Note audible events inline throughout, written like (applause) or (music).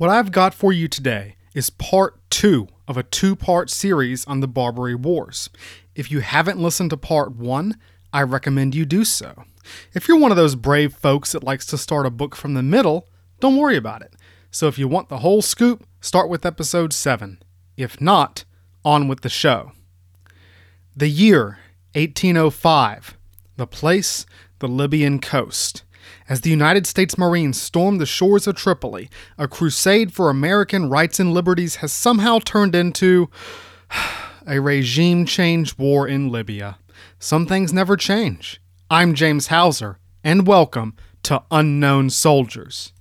What I've got for you today is part two of a two part series on the Barbary Wars. If you haven't listened to part one, I recommend you do so. If you're one of those brave folks that likes to start a book from the middle, don't worry about it. So if you want the whole scoop, start with episode 7. If not, on with the show. The year 1805. The place, the Libyan coast. As the United States Marines stormed the shores of Tripoli, a crusade for American rights and liberties has somehow turned into (sighs) a regime change war in Libya. Some things never change. I'm James Hauser, and welcome to Unknown Soldiers.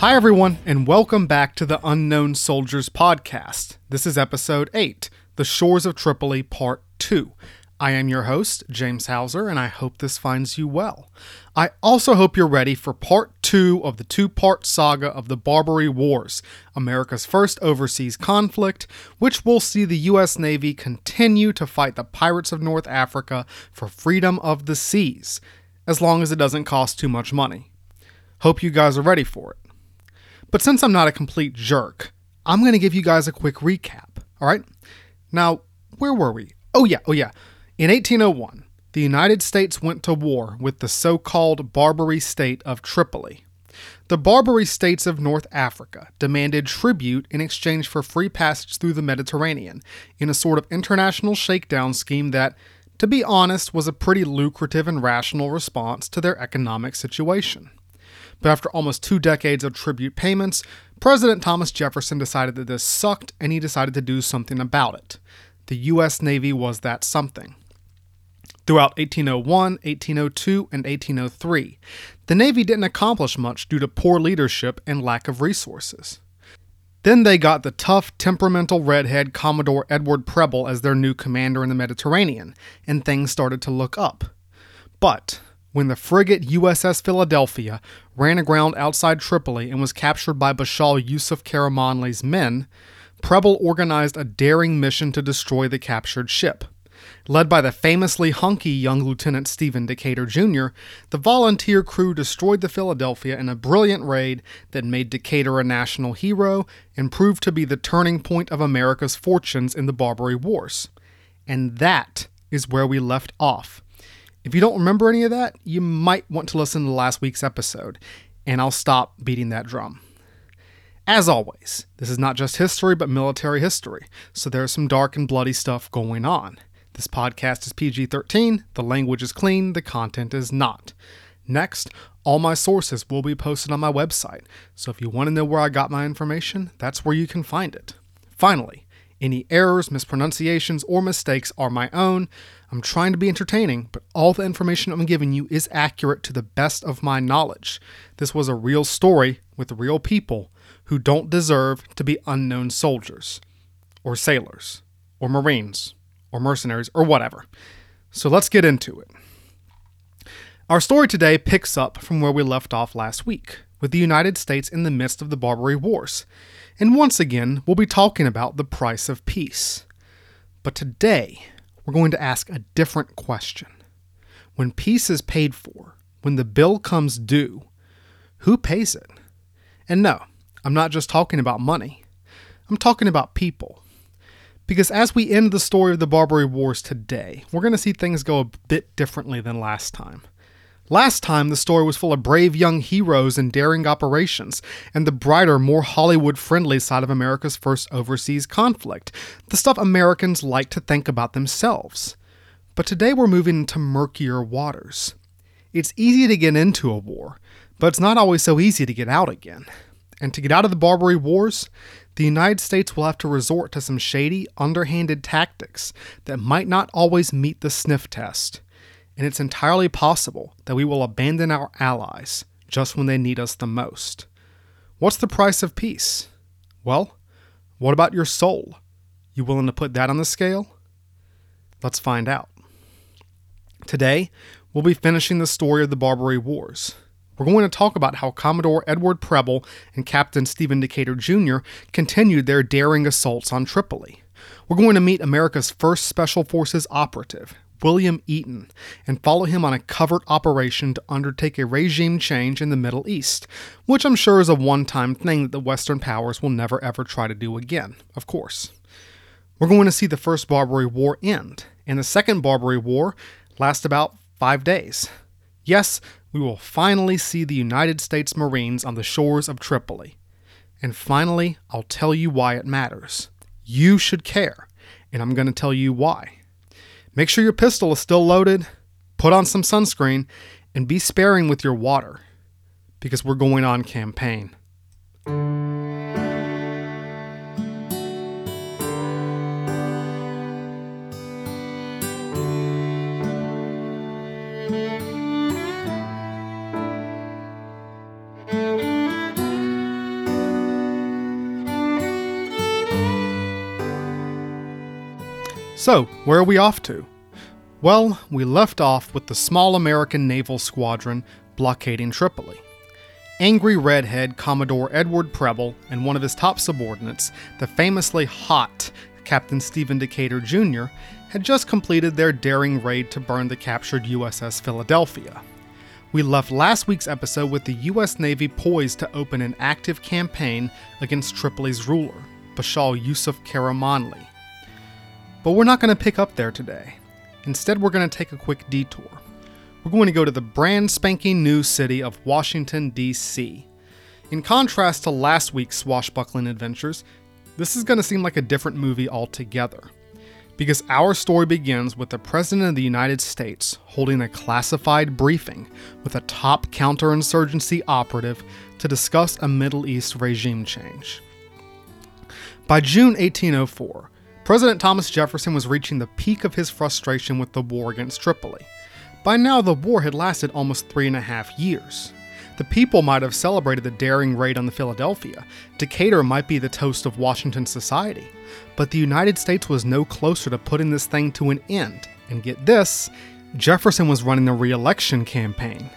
Hi, everyone, and welcome back to the Unknown Soldiers podcast. This is episode 8, The Shores of Tripoli, Part 2. I am your host, James Hauser, and I hope this finds you well. I also hope you're ready for part two of the two part saga of the Barbary Wars, America's first overseas conflict, which will see the U.S. Navy continue to fight the pirates of North Africa for freedom of the seas, as long as it doesn't cost too much money. Hope you guys are ready for it. But since I'm not a complete jerk, I'm going to give you guys a quick recap. All right? Now, where were we? Oh, yeah, oh, yeah. In 1801, the United States went to war with the so called Barbary state of Tripoli. The Barbary states of North Africa demanded tribute in exchange for free passage through the Mediterranean in a sort of international shakedown scheme that, to be honest, was a pretty lucrative and rational response to their economic situation. But after almost two decades of tribute payments, President Thomas Jefferson decided that this sucked and he decided to do something about it. The U.S. Navy was that something. Throughout 1801, 1802, and 1803, the Navy didn't accomplish much due to poor leadership and lack of resources. Then they got the tough, temperamental redhead Commodore Edward Preble as their new commander in the Mediterranean, and things started to look up. But when the frigate USS Philadelphia ran aground outside Tripoli and was captured by Bashaw Yusuf Karamanli's men, Preble organized a daring mission to destroy the captured ship. Led by the famously hunky young Lieutenant Stephen Decatur Jr., the volunteer crew destroyed the Philadelphia in a brilliant raid that made Decatur a national hero and proved to be the turning point of America's fortunes in the Barbary Wars. And that is where we left off. If you don't remember any of that, you might want to listen to last week's episode, and I'll stop beating that drum. As always, this is not just history, but military history, so there's some dark and bloody stuff going on. This podcast is PG 13, the language is clean, the content is not. Next, all my sources will be posted on my website, so if you want to know where I got my information, that's where you can find it. Finally, any errors, mispronunciations, or mistakes are my own. I'm trying to be entertaining, but all the information I'm giving you is accurate to the best of my knowledge. This was a real story with real people who don't deserve to be unknown soldiers, or sailors, or marines, or mercenaries, or whatever. So let's get into it. Our story today picks up from where we left off last week, with the United States in the midst of the Barbary Wars. And once again, we'll be talking about the price of peace. But today, we're going to ask a different question. When peace is paid for, when the bill comes due, who pays it? And no, I'm not just talking about money, I'm talking about people. Because as we end the story of the Barbary Wars today, we're going to see things go a bit differently than last time. Last time, the story was full of brave young heroes and daring operations, and the brighter, more Hollywood friendly side of America's first overseas conflict, the stuff Americans like to think about themselves. But today we're moving into murkier waters. It's easy to get into a war, but it's not always so easy to get out again. And to get out of the Barbary Wars, the United States will have to resort to some shady, underhanded tactics that might not always meet the sniff test and it's entirely possible that we will abandon our allies just when they need us the most. What's the price of peace? Well, what about your soul? You willing to put that on the scale? Let's find out. Today, we'll be finishing the story of the Barbary Wars. We're going to talk about how Commodore Edward Preble and Captain Stephen Decatur Jr. continued their daring assaults on Tripoli. We're going to meet America's first Special Forces operative, William Eaton, and follow him on a covert operation to undertake a regime change in the Middle East, which I'm sure is a one time thing that the Western powers will never ever try to do again, of course. We're going to see the First Barbary War end, and the Second Barbary War last about five days. Yes, we will finally see the United States Marines on the shores of Tripoli. And finally, I'll tell you why it matters. You should care, and I'm going to tell you why. Make sure your pistol is still loaded, put on some sunscreen, and be sparing with your water, because we're going on campaign. So, where are we off to? Well, we left off with the small American naval squadron blockading Tripoli. Angry redhead Commodore Edward Preble and one of his top subordinates, the famously hot Captain Stephen Decatur Jr., had just completed their daring raid to burn the captured USS Philadelphia. We left last week's episode with the US Navy poised to open an active campaign against Tripoli's ruler, Bashaw Yusuf Karamanli. But we're not going to pick up there today. Instead, we're going to take a quick detour. We're going to go to the brand spanking new city of Washington, D.C. In contrast to last week's swashbuckling adventures, this is going to seem like a different movie altogether. Because our story begins with the President of the United States holding a classified briefing with a top counterinsurgency operative to discuss a Middle East regime change. By June 1804, President Thomas Jefferson was reaching the peak of his frustration with the war against Tripoli. By now, the war had lasted almost three and a half years. The people might have celebrated the daring raid on the Philadelphia. Decatur might be the toast of Washington society. But the United States was no closer to putting this thing to an end. And get this Jefferson was running a re election campaign.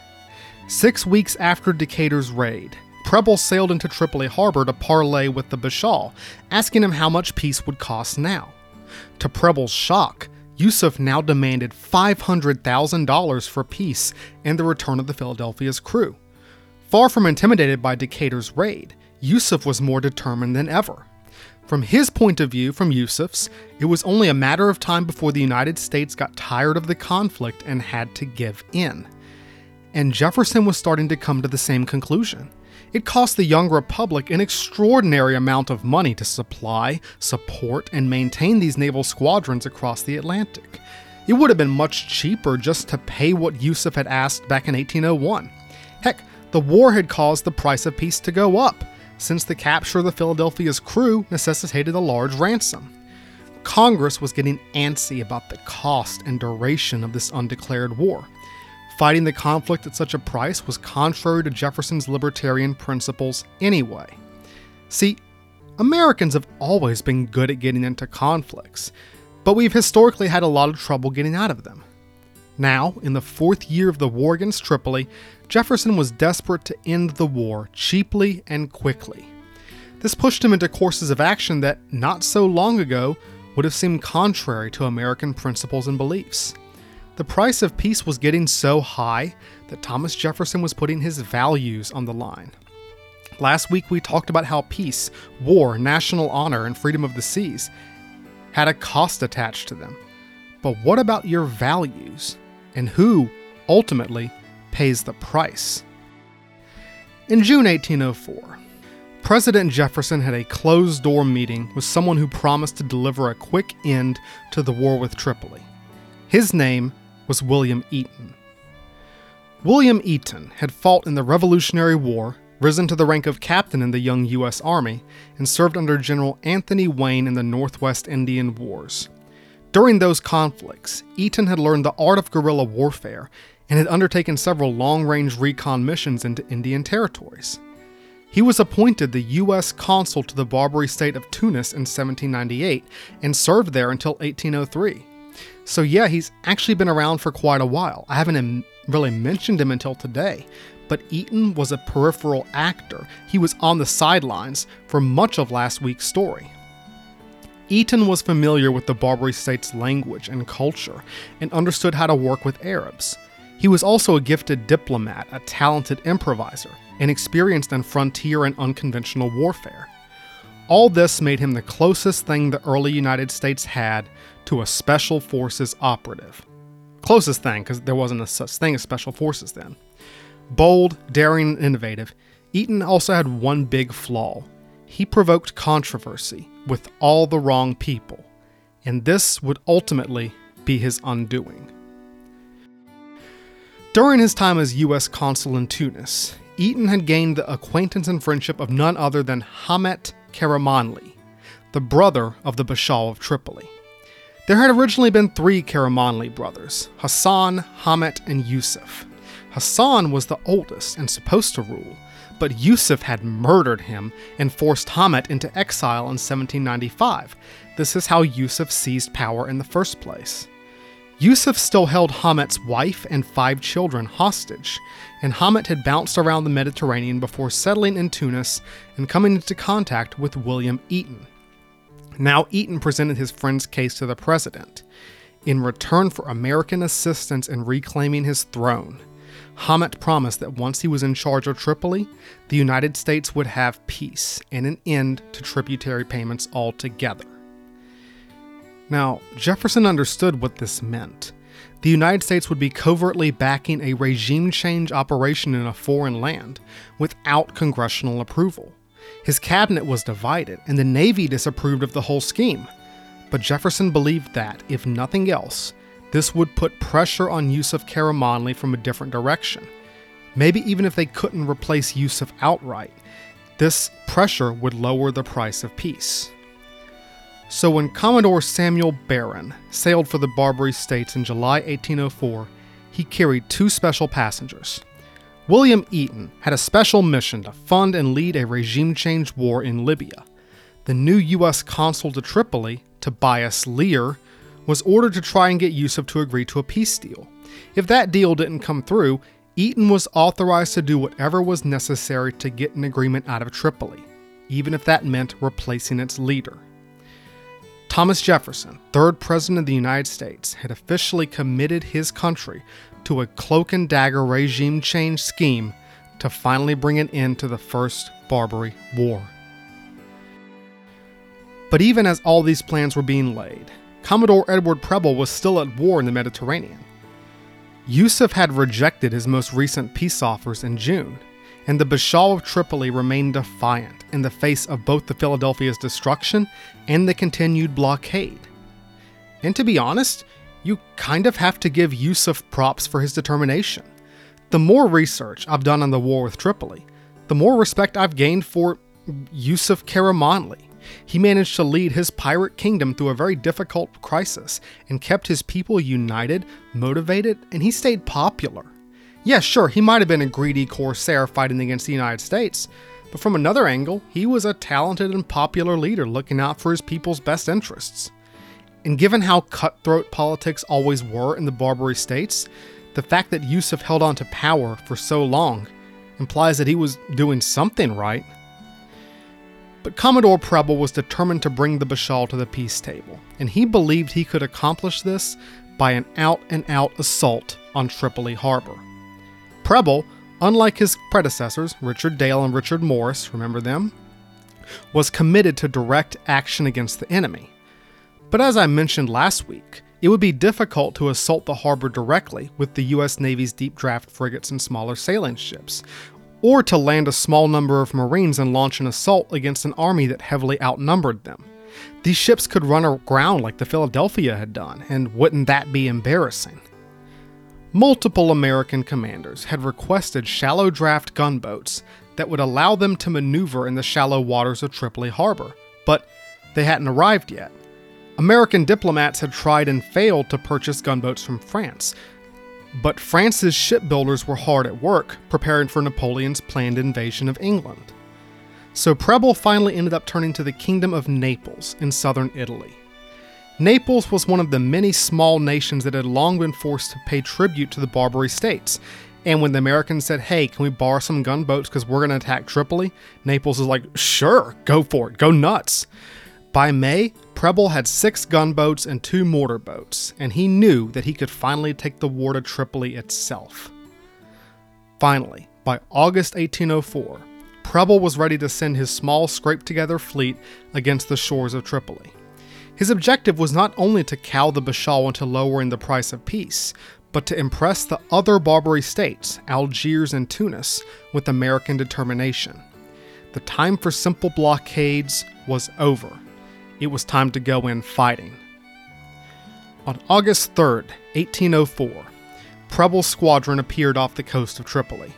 Six weeks after Decatur's raid, Preble sailed into Tripoli harbor to parley with the Bashaw, asking him how much peace would cost now. To Preble's shock, Yusuf now demanded $500,000 for peace and the return of the Philadelphia's crew. Far from intimidated by Decatur's raid, Yusuf was more determined than ever. From his point of view, from Yusuf's, it was only a matter of time before the United States got tired of the conflict and had to give in. And Jefferson was starting to come to the same conclusion. It cost the young republic an extraordinary amount of money to supply, support, and maintain these naval squadrons across the Atlantic. It would have been much cheaper just to pay what Yusuf had asked back in 1801. Heck, the war had caused the price of peace to go up, since the capture of the Philadelphia's crew necessitated a large ransom. Congress was getting antsy about the cost and duration of this undeclared war. Fighting the conflict at such a price was contrary to Jefferson's libertarian principles anyway. See, Americans have always been good at getting into conflicts, but we've historically had a lot of trouble getting out of them. Now, in the fourth year of the war against Tripoli, Jefferson was desperate to end the war cheaply and quickly. This pushed him into courses of action that, not so long ago, would have seemed contrary to American principles and beliefs. The price of peace was getting so high that Thomas Jefferson was putting his values on the line. Last week we talked about how peace, war, national honor, and freedom of the seas had a cost attached to them. But what about your values? And who, ultimately, pays the price? In June 1804, President Jefferson had a closed door meeting with someone who promised to deliver a quick end to the war with Tripoli. His name was William Eaton. William Eaton had fought in the Revolutionary War, risen to the rank of captain in the young U.S. Army, and served under General Anthony Wayne in the Northwest Indian Wars. During those conflicts, Eaton had learned the art of guerrilla warfare and had undertaken several long range recon missions into Indian territories. He was appointed the U.S. consul to the Barbary state of Tunis in 1798 and served there until 1803. So, yeah, he's actually been around for quite a while. I haven't really mentioned him until today, but Eaton was a peripheral actor. He was on the sidelines for much of last week's story. Eaton was familiar with the Barbary States' language and culture and understood how to work with Arabs. He was also a gifted diplomat, a talented improviser, and experienced in frontier and unconventional warfare. All this made him the closest thing the early United States had to a Special Forces operative. Closest thing, because there wasn't a such thing as Special Forces then. Bold, daring, and innovative, Eaton also had one big flaw. He provoked controversy with all the wrong people, and this would ultimately be his undoing. During his time as U.S. consul in Tunis, Eaton had gained the acquaintance and friendship of none other than Hamet Karamanli, the brother of the Bashaw of Tripoli. There had originally been three Karamanli brothers Hassan, Hamet, and Yusuf. Hassan was the oldest and supposed to rule, but Yusuf had murdered him and forced Hamet into exile in 1795. This is how Yusuf seized power in the first place. Yusuf still held Hamet's wife and five children hostage, and Hamet had bounced around the Mediterranean before settling in Tunis and coming into contact with William Eaton. Now, Eaton presented his friend's case to the president. In return for American assistance in reclaiming his throne, Hamet promised that once he was in charge of Tripoli, the United States would have peace and an end to tributary payments altogether. Now, Jefferson understood what this meant. The United States would be covertly backing a regime change operation in a foreign land without congressional approval. His cabinet was divided, and the Navy disapproved of the whole scheme. But Jefferson believed that, if nothing else, this would put pressure on Yusuf Karamanli from a different direction. Maybe even if they couldn't replace Yusuf outright, this pressure would lower the price of peace. So when Commodore Samuel Barron sailed for the Barbary States in July 1804, he carried two special passengers William Eaton had a special mission to fund and lead a regime change war in Libya. The new U.S. consul to Tripoli, Tobias Lear, was ordered to try and get Yusuf to agree to a peace deal. If that deal didn't come through, Eaton was authorized to do whatever was necessary to get an agreement out of Tripoli, even if that meant replacing its leader. Thomas Jefferson, third President of the United States, had officially committed his country to a cloak and dagger regime change scheme to finally bring an end to the First Barbary War. But even as all these plans were being laid, Commodore Edward Preble was still at war in the Mediterranean. Yusuf had rejected his most recent peace offers in June, and the Bashaw of Tripoli remained defiant in the face of both the Philadelphia's destruction and the continued blockade. And to be honest, you kind of have to give Yusuf props for his determination. The more research I've done on the war with Tripoli, the more respect I've gained for Yusuf Karamanli. He managed to lead his pirate kingdom through a very difficult crisis and kept his people united, motivated, and he stayed popular. Yeah, sure, he might have been a greedy corsair fighting against the United States, but from another angle, he was a talented and popular leader looking out for his people's best interests. And given how cutthroat politics always were in the Barbary states, the fact that Yusuf held on to power for so long implies that he was doing something right. But Commodore Preble was determined to bring the Bashaw to the peace table, and he believed he could accomplish this by an out and out assault on Tripoli harbor. Preble, unlike his predecessors, Richard Dale and Richard Morris, remember them, was committed to direct action against the enemy. But as I mentioned last week, it would be difficult to assault the harbor directly with the U.S. Navy's deep draft frigates and smaller sailing ships, or to land a small number of Marines and launch an assault against an army that heavily outnumbered them. These ships could run aground like the Philadelphia had done, and wouldn't that be embarrassing? Multiple American commanders had requested shallow draft gunboats that would allow them to maneuver in the shallow waters of Tripoli Harbor, but they hadn't arrived yet. American diplomats had tried and failed to purchase gunboats from France, but France's shipbuilders were hard at work preparing for Napoleon's planned invasion of England. So Preble finally ended up turning to the Kingdom of Naples in southern Italy. Naples was one of the many small nations that had long been forced to pay tribute to the Barbary states. And when the Americans said, hey, can we borrow some gunboats because we're going to attack Tripoli? Naples was like, sure, go for it, go nuts. By May, Preble had six gunboats and two mortar boats, and he knew that he could finally take the war to Tripoli itself. Finally, by August 1804, Preble was ready to send his small, scraped together fleet against the shores of Tripoli. His objective was not only to cow the Bashaw into lowering the price of peace, but to impress the other Barbary states, Algiers and Tunis, with American determination. The time for simple blockades was over. It was time to go in fighting. On August 3, 1804, Preble's squadron appeared off the coast of Tripoli.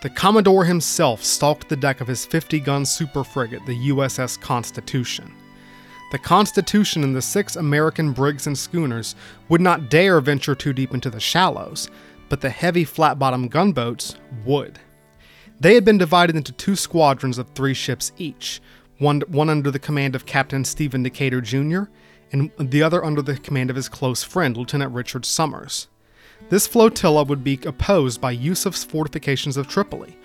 The Commodore himself stalked the deck of his 50 gun super frigate, the USS Constitution. The Constitution and the six American brigs and schooners would not dare venture too deep into the shallows, but the heavy flat bottomed gunboats would. They had been divided into two squadrons of three ships each, one, one under the command of Captain Stephen Decatur Jr., and the other under the command of his close friend, Lieutenant Richard Somers. This flotilla would be opposed by Yusuf's fortifications of Tripoli,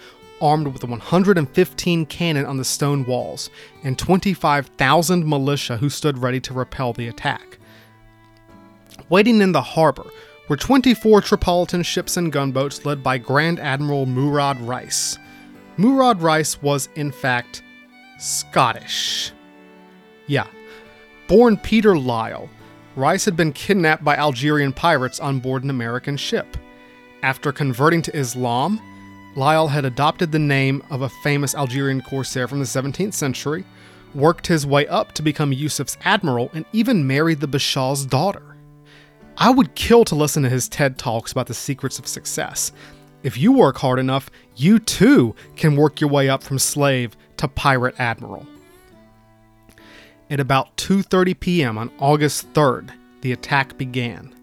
armed with 115 cannon on the stone walls and 25,000 militia who stood ready to repel the attack. Waiting in the harbor were 24 Tripolitan ships and gunboats led by Grand Admiral Murad Reis. Murad Reis was, in fact, Scottish. Yeah. Born Peter Lyle, Reis had been kidnapped by Algerian pirates on board an American ship. After converting to Islam, Lyle had adopted the name of a famous Algerian corsair from the 17th century, worked his way up to become Yusuf's admiral, and even married the Bashaw's daughter. I would kill to listen to his TED Talks about the secrets of success. If you work hard enough, you too can work your way up from slave to pirate admiral. At about 2:30 p.m. on August 3rd, the attack began.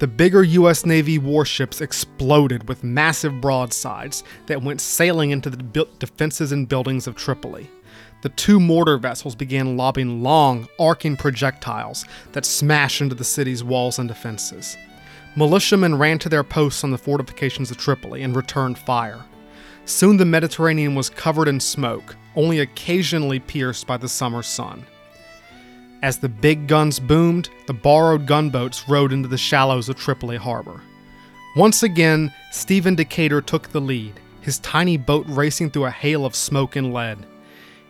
The bigger US Navy warships exploded with massive broadsides that went sailing into the defenses and buildings of Tripoli. The two mortar vessels began lobbing long, arcing projectiles that smashed into the city's walls and defenses. Militiamen ran to their posts on the fortifications of Tripoli and returned fire. Soon the Mediterranean was covered in smoke, only occasionally pierced by the summer sun. As the big guns boomed, the borrowed gunboats rode into the shallows of Tripoli harbor. Once again, Stephen Decatur took the lead, his tiny boat racing through a hail of smoke and lead.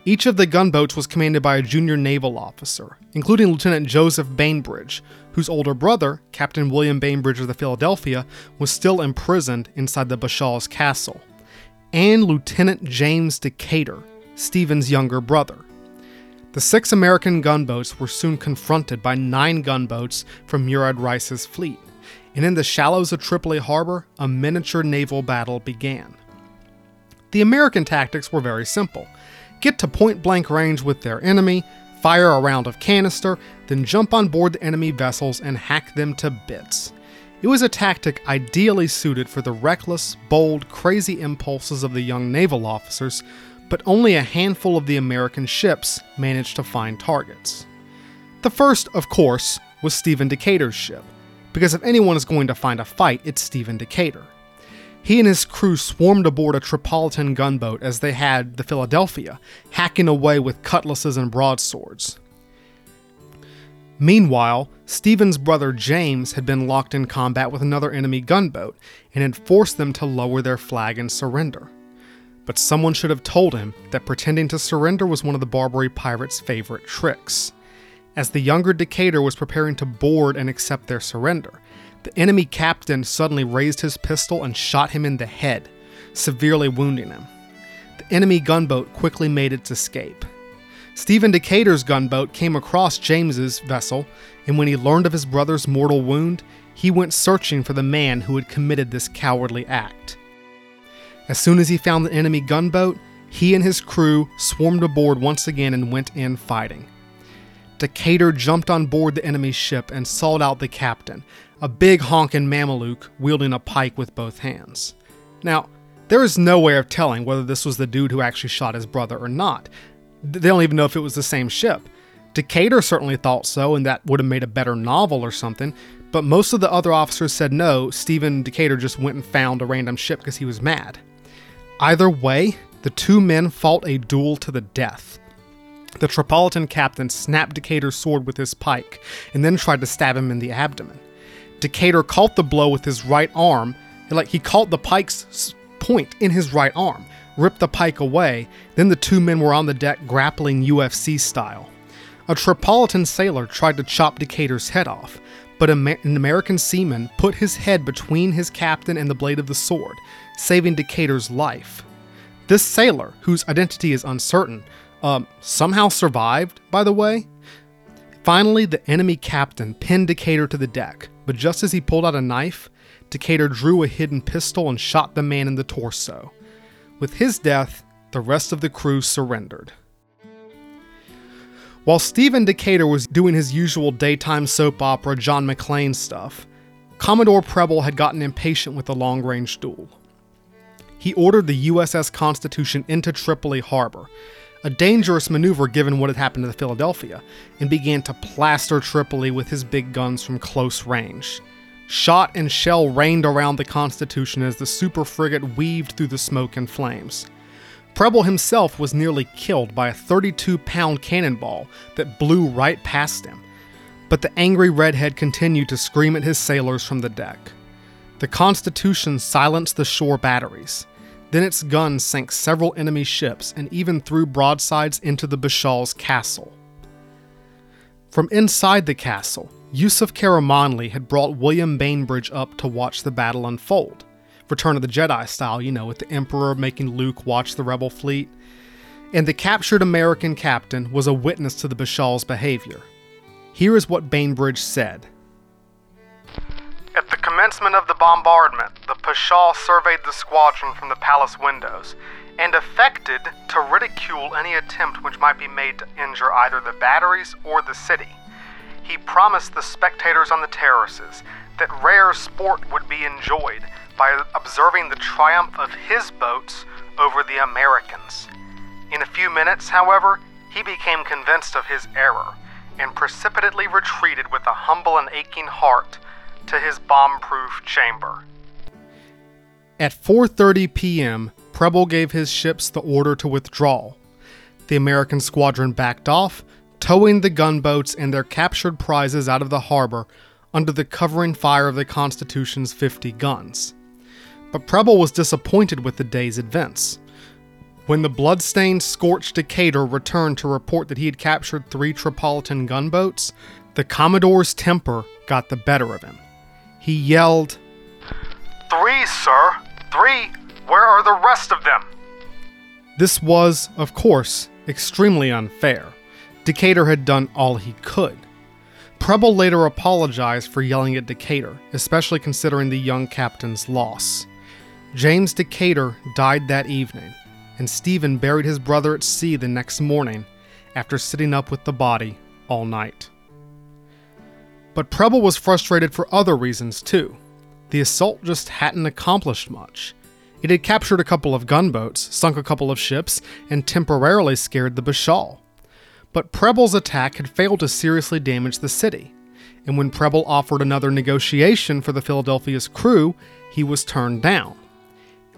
Each of the gunboats was commanded by a junior naval officer, including Lieutenant Joseph Bainbridge, whose older brother, Captain William Bainbridge of the Philadelphia, was still imprisoned inside the Bashaw's castle, and Lieutenant James Decatur, Stephen's younger brother. The six American gunboats were soon confronted by nine gunboats from Murad Reis's fleet, and in the shallows of Tripoli harbor, a miniature naval battle began. The American tactics were very simple get to point blank range with their enemy, fire a round of canister, then jump on board the enemy vessels and hack them to bits. It was a tactic ideally suited for the reckless, bold, crazy impulses of the young naval officers but only a handful of the American ships managed to find targets. The first, of course, was Stephen Decatur's ship, because if anyone is going to find a fight, it's Stephen Decatur. He and his crew swarmed aboard a Tripolitan gunboat as they had the Philadelphia, hacking away with cutlasses and broadswords. Meanwhile, Stephen's brother James had been locked in combat with another enemy gunboat and had forced them to lower their flag and surrender but someone should have told him that pretending to surrender was one of the Barbary pirates' favorite tricks. As the younger Decatur was preparing to board and accept their surrender, the enemy captain suddenly raised his pistol and shot him in the head, severely wounding him. The enemy gunboat quickly made its escape. Stephen Decatur's gunboat came across James's vessel, and when he learned of his brother's mortal wound, he went searching for the man who had committed this cowardly act. As soon as he found the enemy gunboat, he and his crew swarmed aboard once again and went in fighting. Decatur jumped on board the enemy ship and sought out the captain, a big honking Mameluke wielding a pike with both hands. Now, there is no way of telling whether this was the dude who actually shot his brother or not. They don't even know if it was the same ship. Decatur certainly thought so, and that would have made a better novel or something, but most of the other officers said no, Stephen Decatur just went and found a random ship because he was mad. Either way, the two men fought a duel to the death. The Tripolitan captain snapped Decatur's sword with his pike and then tried to stab him in the abdomen. Decatur caught the blow with his right arm, like he caught the pike's point in his right arm, ripped the pike away, then the two men were on the deck grappling UFC style. A Tripolitan sailor tried to chop Decatur's head off, but an American seaman put his head between his captain and the blade of the sword, saving Decatur's life. This sailor, whose identity is uncertain, um, somehow survived, by the way. Finally, the enemy captain pinned Decatur to the deck, but just as he pulled out a knife, Decatur drew a hidden pistol and shot the man in the torso. With his death, the rest of the crew surrendered. While Stephen Decatur was doing his usual daytime soap opera John McClane stuff, Commodore Preble had gotten impatient with the long range duel. He ordered the USS Constitution into Tripoli Harbor, a dangerous maneuver given what had happened to the Philadelphia, and began to plaster Tripoli with his big guns from close range. Shot and shell rained around the Constitution as the super frigate weaved through the smoke and flames. Preble himself was nearly killed by a 32 pound cannonball that blew right past him, but the angry redhead continued to scream at his sailors from the deck. The Constitution silenced the shore batteries. Then its guns sank several enemy ships and even threw broadsides into the Bashaw's castle. From inside the castle, Yusuf Karamanli had brought William Bainbridge up to watch the battle unfold. Return of the Jedi style, you know, with the Emperor making Luke watch the rebel fleet. And the captured American captain was a witness to the Bashaw's behavior. Here is what Bainbridge said. At the commencement of the bombardment, the Pasha surveyed the squadron from the palace windows and affected to ridicule any attempt which might be made to injure either the batteries or the city he promised the spectators on the terraces that rare sport would be enjoyed by observing the triumph of his boats over the Americans. In a few minutes, however, he became convinced of his error and precipitately retreated with a humble and aching heart to his bomb-proof chamber. At 4:30 p.m., Preble gave his ships the order to withdraw. The American squadron backed off, towing the gunboats and their captured prizes out of the harbor under the covering fire of the Constitution's 50 guns. But Preble was disappointed with the day's events. When the bloodstained, scorched Decatur returned to report that he had captured three Tripolitan gunboats, the Commodore's temper got the better of him. He yelled, Three, sir! Three! Where are the rest of them? This was, of course, extremely unfair. Decatur had done all he could. Preble later apologized for yelling at Decatur, especially considering the young captain's loss. James Decatur died that evening, and Stephen buried his brother at sea the next morning after sitting up with the body all night. But Preble was frustrated for other reasons too. The assault just hadn't accomplished much. It had captured a couple of gunboats, sunk a couple of ships, and temporarily scared the Bashaw. But Preble's attack had failed to seriously damage the city, and when Preble offered another negotiation for the Philadelphia's crew, he was turned down.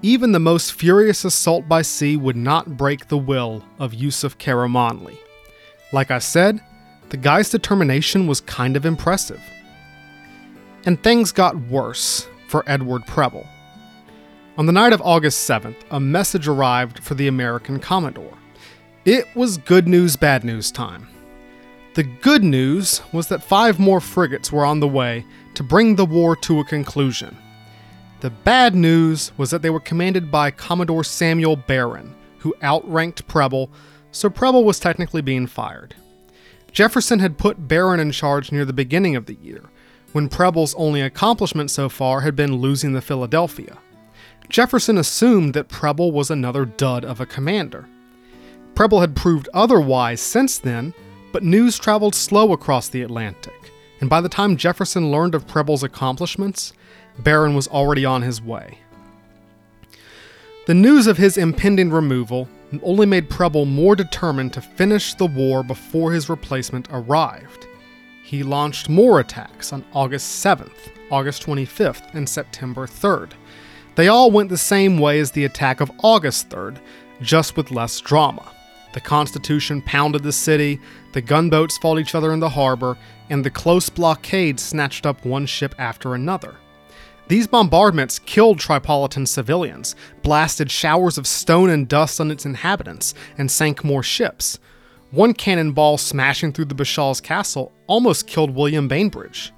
Even the most furious assault by sea would not break the will of Yusuf Karamanli. Like I said, the guy's determination was kind of impressive. And things got worse for Edward Preble. On the night of August 7th, a message arrived for the American Commodore. It was good news, bad news time. The good news was that five more frigates were on the way to bring the war to a conclusion. The bad news was that they were commanded by Commodore Samuel Barron, who outranked Preble, so Preble was technically being fired. Jefferson had put Barron in charge near the beginning of the year, when Preble's only accomplishment so far had been losing the Philadelphia. Jefferson assumed that Preble was another dud of a commander. Preble had proved otherwise since then, but news traveled slow across the Atlantic, and by the time Jefferson learned of Preble's accomplishments, Barron was already on his way. The news of his impending removal only made Preble more determined to finish the war before his replacement arrived. He launched more attacks on August 7th, August 25th, and September 3rd. They all went the same way as the attack of August 3rd, just with less drama. The Constitution pounded the city, the gunboats fought each other in the harbor, and the close blockade snatched up one ship after another. These bombardments killed Tripolitan civilians, blasted showers of stone and dust on its inhabitants, and sank more ships. One cannonball smashing through the Bashaw's castle almost killed William Bainbridge.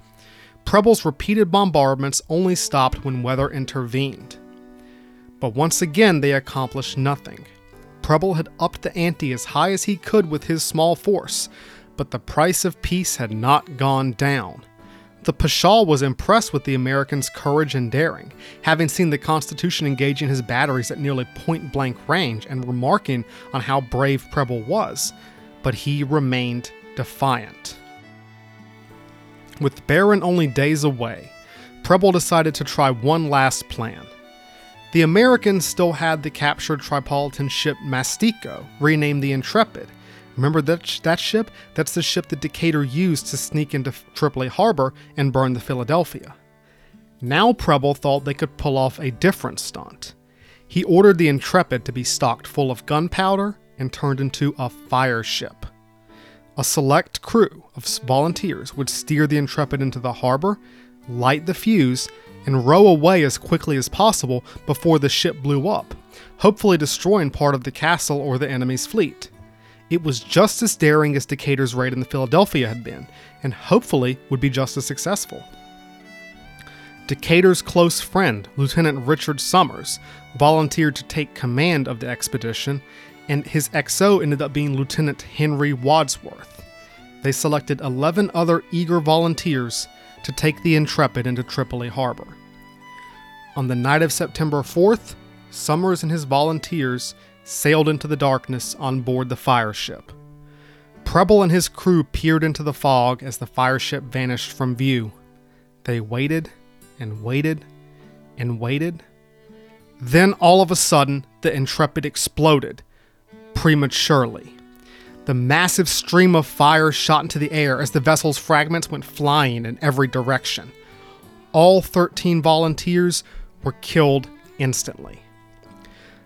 Preble's repeated bombardments only stopped when weather intervened. But once again, they accomplished nothing. Preble had upped the ante as high as he could with his small force, but the price of peace had not gone down. The Pasha was impressed with the Americans' courage and daring, having seen the Constitution engaging his batteries at nearly point blank range and remarking on how brave Preble was, but he remained defiant. With Barron only days away, Preble decided to try one last plan. The Americans still had the captured Tripolitan ship Mastico, renamed the Intrepid, Remember that, sh- that ship? That's the ship that Decatur used to sneak into Tripoli Harbor and burn the Philadelphia. Now Preble thought they could pull off a different stunt. He ordered the Intrepid to be stocked full of gunpowder and turned into a fire ship. A select crew of volunteers would steer the Intrepid into the harbor, light the fuse, and row away as quickly as possible before the ship blew up, hopefully destroying part of the castle or the enemy's fleet. It was just as daring as Decatur's raid in the Philadelphia had been, and hopefully would be just as successful. Decatur's close friend, Lieutenant Richard Somers, volunteered to take command of the expedition, and his XO ended up being Lieutenant Henry Wadsworth. They selected 11 other eager volunteers to take the Intrepid into Tripoli Harbor. On the night of September 4th, Somers and his volunteers sailed into the darkness on board the fireship. Preble and his crew peered into the fog as the fireship vanished from view. They waited and waited and waited. Then, all of a sudden, the Intrepid exploded prematurely. The massive stream of fire shot into the air as the vessel's fragments went flying in every direction. All 13 volunteers were killed instantly.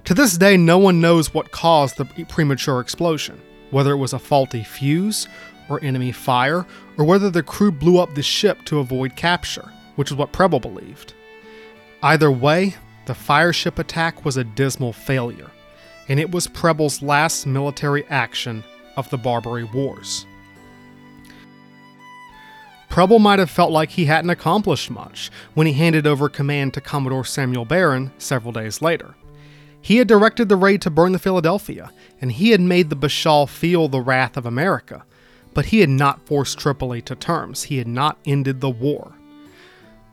To this day, no one knows what caused the premature explosion, whether it was a faulty fuse, or enemy fire, or whether the crew blew up the ship to avoid capture, which is what Preble believed. Either way, the fire ship attack was a dismal failure, and it was Preble's last military action of the Barbary Wars. Preble might have felt like he hadn't accomplished much when he handed over command to Commodore Samuel Barron several days later. He had directed the raid to burn the Philadelphia, and he had made the Bashaw feel the wrath of America. But he had not forced Tripoli to terms, he had not ended the war.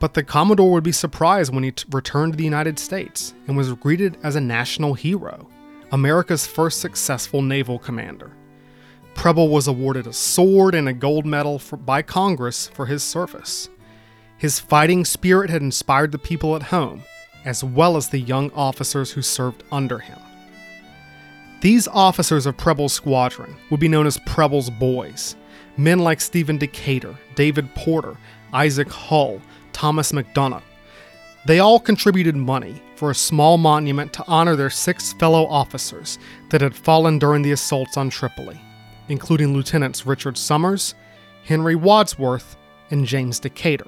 But the Commodore would be surprised when he t- returned to the United States and was greeted as a national hero, America's first successful naval commander. Preble was awarded a sword and a gold medal for, by Congress for his service. His fighting spirit had inspired the people at home, as well as the young officers who served under him. These officers of Preble's squadron would be known as Preble's Boys, men like Stephen Decatur, David Porter, Isaac Hull, Thomas Macdonough. They all contributed money for a small monument to honor their six fellow officers that had fallen during the assaults on Tripoli, including Lieutenants Richard Somers, Henry Wadsworth, and James Decatur.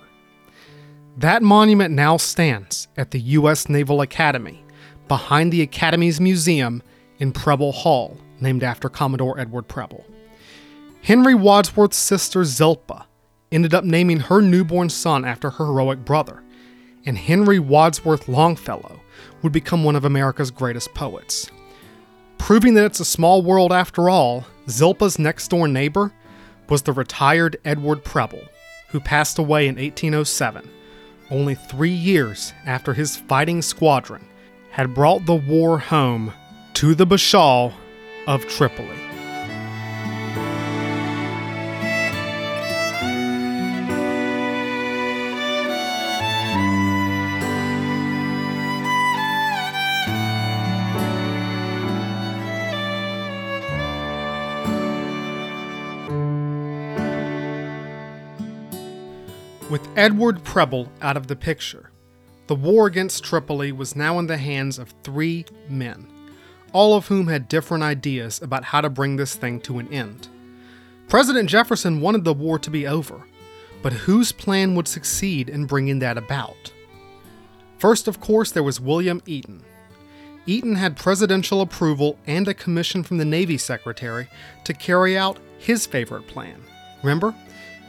That monument now stands at the U.S. Naval Academy, behind the Academy's museum in Preble Hall, named after Commodore Edward Preble. Henry Wadsworth's sister Zilpah ended up naming her newborn son after her heroic brother, and Henry Wadsworth Longfellow would become one of America's greatest poets. Proving that it's a small world after all, Zilpah's next door neighbor was the retired Edward Preble, who passed away in 1807 only three years after his fighting squadron had brought the war home to the Bashaw of Tripoli. With Edward Preble out of the picture, the war against Tripoli was now in the hands of three men, all of whom had different ideas about how to bring this thing to an end. President Jefferson wanted the war to be over, but whose plan would succeed in bringing that about? First, of course, there was William Eaton. Eaton had presidential approval and a commission from the Navy Secretary to carry out his favorite plan. Remember?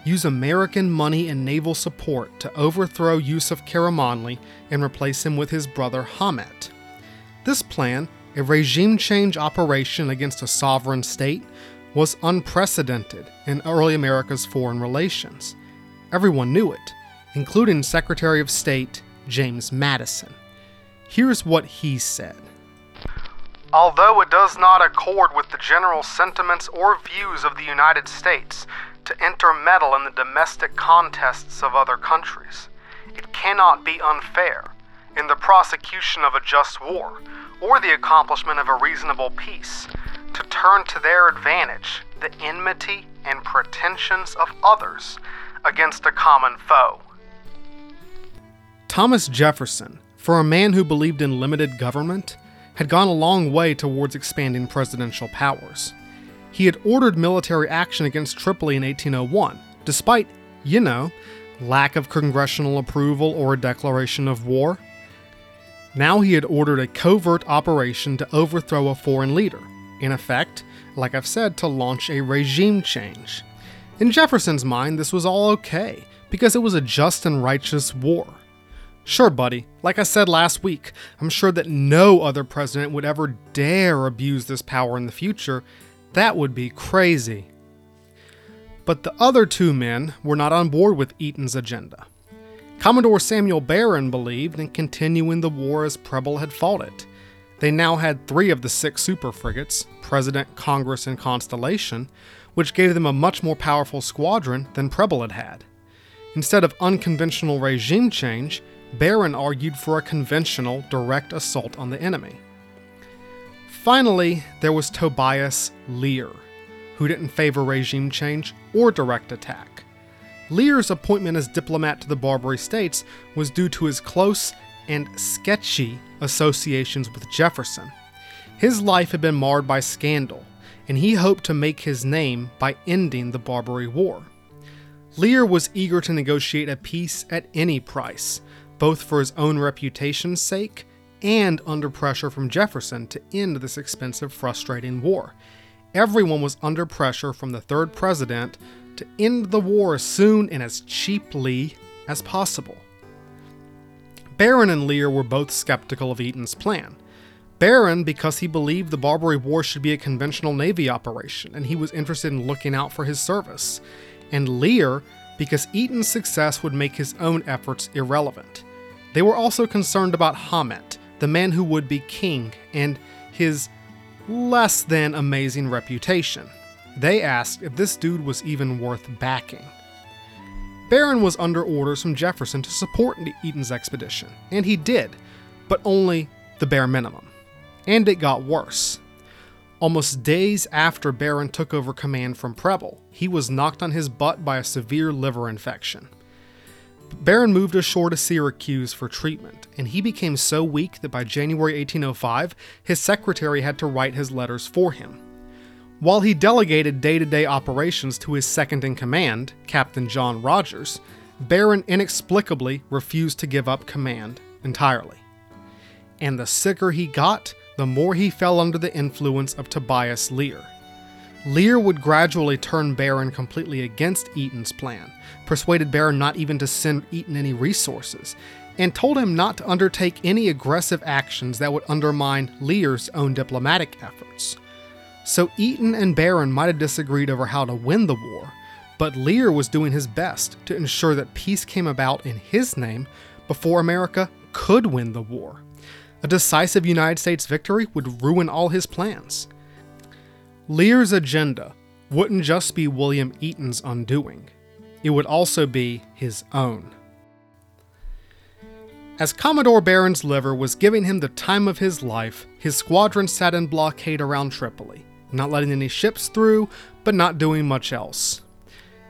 Use American money and naval support to overthrow Yusuf Karamanli and replace him with his brother Hamet. This plan, a regime change operation against a sovereign state, was unprecedented in early America's foreign relations. Everyone knew it, including Secretary of State James Madison. Here's what he said Although it does not accord with the general sentiments or views of the United States to intermeddle in the domestic contests of other countries, it cannot be unfair, in the prosecution of a just war, or the accomplishment of a reasonable peace, to turn to their advantage the enmity and pretensions of others against a common foe. Thomas Jefferson, for a man who believed in limited government, had gone a long way towards expanding presidential powers. He had ordered military action against Tripoli in 1801, despite, you know, lack of congressional approval or a declaration of war. Now he had ordered a covert operation to overthrow a foreign leader, in effect, like I've said, to launch a regime change. In Jefferson's mind, this was all okay, because it was a just and righteous war. Sure, buddy, like I said last week, I'm sure that no other president would ever dare abuse this power in the future. That would be crazy. But the other two men were not on board with Eaton's agenda. Commodore Samuel Barron believed in continuing the war as Preble had fought it. They now had three of the six super frigates President, Congress, and Constellation which gave them a much more powerful squadron than Preble had had. Instead of unconventional regime change, Barron argued for a conventional direct assault on the enemy. Finally, there was Tobias Lear, who didn't favor regime change or direct attack. Lear's appointment as diplomat to the Barbary States was due to his close and sketchy associations with Jefferson. His life had been marred by scandal, and he hoped to make his name by ending the Barbary War. Lear was eager to negotiate a peace at any price, both for his own reputation's sake and under pressure from Jefferson to end this expensive, frustrating war. Everyone was under pressure from the third president to end the war as soon and as cheaply as possible. Barron and Lear were both skeptical of Eaton's plan. Barron, because he believed the Barbary War should be a conventional Navy operation and he was interested in looking out for his service, and Lear, because Eaton's success would make his own efforts irrelevant. They were also concerned about Hamet, the man who would be king, and his less than amazing reputation. They asked if this dude was even worth backing. Barron was under orders from Jefferson to support Eaton's expedition, and he did, but only the bare minimum. And it got worse. Almost days after Barron took over command from Preble, he was knocked on his butt by a severe liver infection. Barron moved ashore to Syracuse for treatment, and he became so weak that by January 1805, his secretary had to write his letters for him. While he delegated day to day operations to his second in command, Captain John Rodgers, Barron inexplicably refused to give up command entirely. And the sicker he got, the more he fell under the influence of Tobias Lear. Lear would gradually turn Barron completely against Eaton's plan, persuaded Barron not even to send Eaton any resources, and told him not to undertake any aggressive actions that would undermine Lear's own diplomatic efforts. So Eaton and Barron might have disagreed over how to win the war, but Lear was doing his best to ensure that peace came about in his name before America could win the war. A decisive United States victory would ruin all his plans. Lear's agenda wouldn't just be William Eaton's undoing, it would also be his own. As Commodore Barron's liver was giving him the time of his life, his squadron sat in blockade around Tripoli, not letting any ships through, but not doing much else.